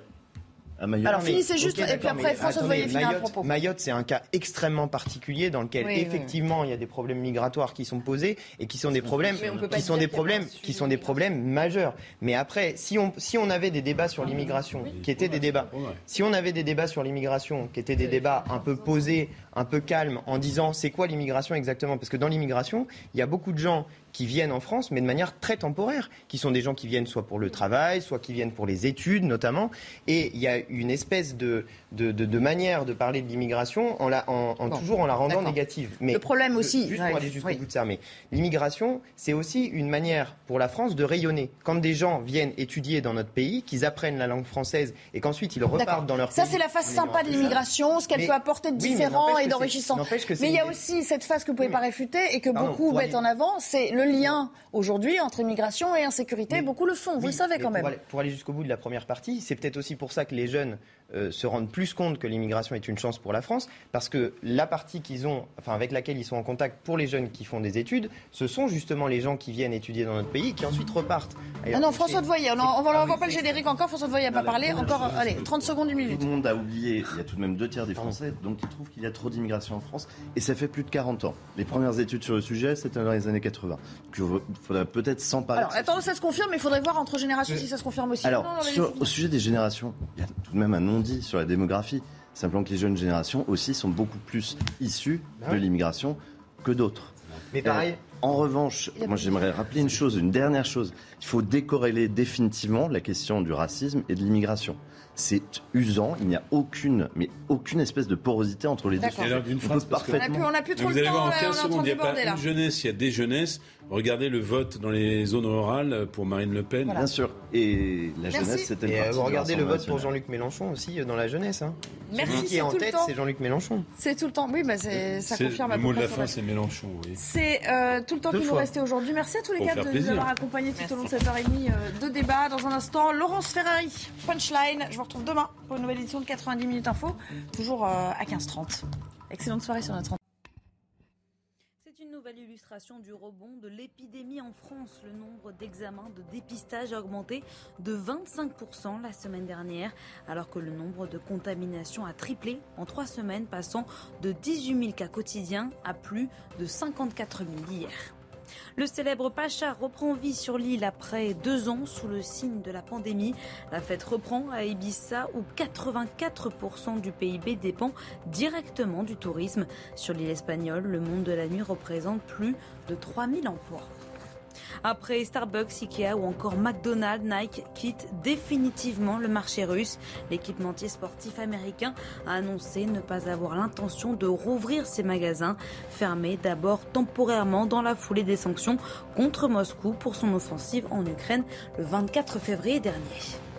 Alors finissez juste, et puis après François Voyer finir Mayotte, propos. Mayotte, c'est un cas extrêmement particulier dans lequel effectivement il y a des problèmes migratoires qui sont posés et qui sont des problèmes, qui sont des problèmes, qui sont des problèmes majeurs. Mais après, si on, si on avait des débats sur l'immigration, qui étaient des débats, si on avait des débats sur l'immigration, qui étaient des débats un peu posés, un peu calmes, en disant c'est quoi l'immigration exactement, parce que dans l'immigration, il y a beaucoup de gens qui viennent en France, mais de manière très temporaire, qui sont des gens qui viennent soit pour le travail, soit qui viennent pour les études notamment. Et il y a une espèce de, de, de, manière de parler de l'immigration en, la, en, toujours en la rendant négative. Mais le problème aussi, juste pour aller jusqu'au bout de ça, mais l'immigration, c'est aussi une manière pour la France de rayonner. Quand des gens viennent étudier dans notre pays, qu'ils apprennent la langue française et qu'ensuite ils repartent dans leur pays. Ça, c'est la face sympa de l'immigration, ce qu'elle peut apporter de différent et d'enrichissant. Mais il y a aussi cette face que vous ne pouvez pas réfuter et que beaucoup mettent en avant, c'est le lien aujourd'hui entre immigration et insécurité. beaucoup le font, vous le savez quand même. pour aller jusqu'au bout de la première partie, c'est peut-être aussi pour ça que les jeunes euh, se rendent plus compte que l'immigration est une chance pour la France, parce que la partie qu'ils ont, enfin avec laquelle ils sont en contact pour les jeunes qui font des études, ce sont justement les gens qui viennent étudier dans notre pays, qui ensuite repartent. Ah non, François de Voyer, on ne va pas le générique encore, François de Voyer n'a pas parlé, encore, allez, 30 secondes, une minute. Tout le monde a oublié, il y a tout de même deux tiers des Français, donc ils trouvent qu'il y a trop d'immigration en France, et ça fait plus de 40 ans. Les premières études sur le sujet, c'était dans les années 80. Donc il faudrait peut-être s'emparer. Alors, attends, ça se confirme, mais il faudrait voir entre générations si ça se confirme aussi. Alors, au sujet des générations, il y a tout de même un non-dit sur la démographie Simplement que les jeunes générations aussi sont beaucoup plus issues bah de l'immigration que d'autres. Mais pareil. Euh, en revanche, moi j'aimerais rappeler une chose, une dernière chose. Il faut décorréler définitivement la question du racisme et de l'immigration. C'est usant, il n'y a aucune, mais aucune espèce de porosité entre les deux. d'une phrase, parfaitement. On a plus, trop vous allez voir en 15 secondes, il n'y a pas une jeunesse, il y a des jeunesses. Regardez le vote dans les zones rurales pour Marine Le Pen. Bien sûr. Et la Merci. jeunesse, c'était une Et euh, partie vous regardez le vote pour Jean-Luc Mélenchon aussi euh, dans la jeunesse. Hein. Merci, Celui qui est en tête, c'est Jean-Luc Mélenchon. C'est tout le temps. Oui, bah c'est- ça confirme à Le mot de la fin, c'est Mélenchon. Oui. C'est euh, tout le temps Deux qui nous restait aujourd'hui. Merci à tous les Pour quatre faire de nous avoir accompagnés tout au long de cette heure et demie euh, de débat. Dans un instant, Laurence Ferrari, Punchline. Vous retrouve demain pour une nouvelle édition de 90 minutes info, toujours euh, à 15h30. Excellente soirée sur notre. C'est une nouvelle illustration du rebond de l'épidémie en France. Le nombre d'examens de dépistage a augmenté de 25% la semaine dernière, alors que le nombre de contaminations a triplé en trois semaines, passant de 18 000 cas quotidiens à plus de 54 000 hier. Le célèbre Pacha reprend vie sur l'île après deux ans sous le signe de la pandémie. La fête reprend à Ibiza où 84% du PIB dépend directement du tourisme. Sur l'île espagnole, le monde de la nuit représente plus de 3000 emplois. Après Starbucks, Ikea ou encore McDonald's, Nike quitte définitivement le marché russe. L'équipementier sportif américain a annoncé ne pas avoir l'intention de rouvrir ses magasins, fermés d'abord temporairement dans la foulée des sanctions contre Moscou pour son offensive en Ukraine le 24 février dernier.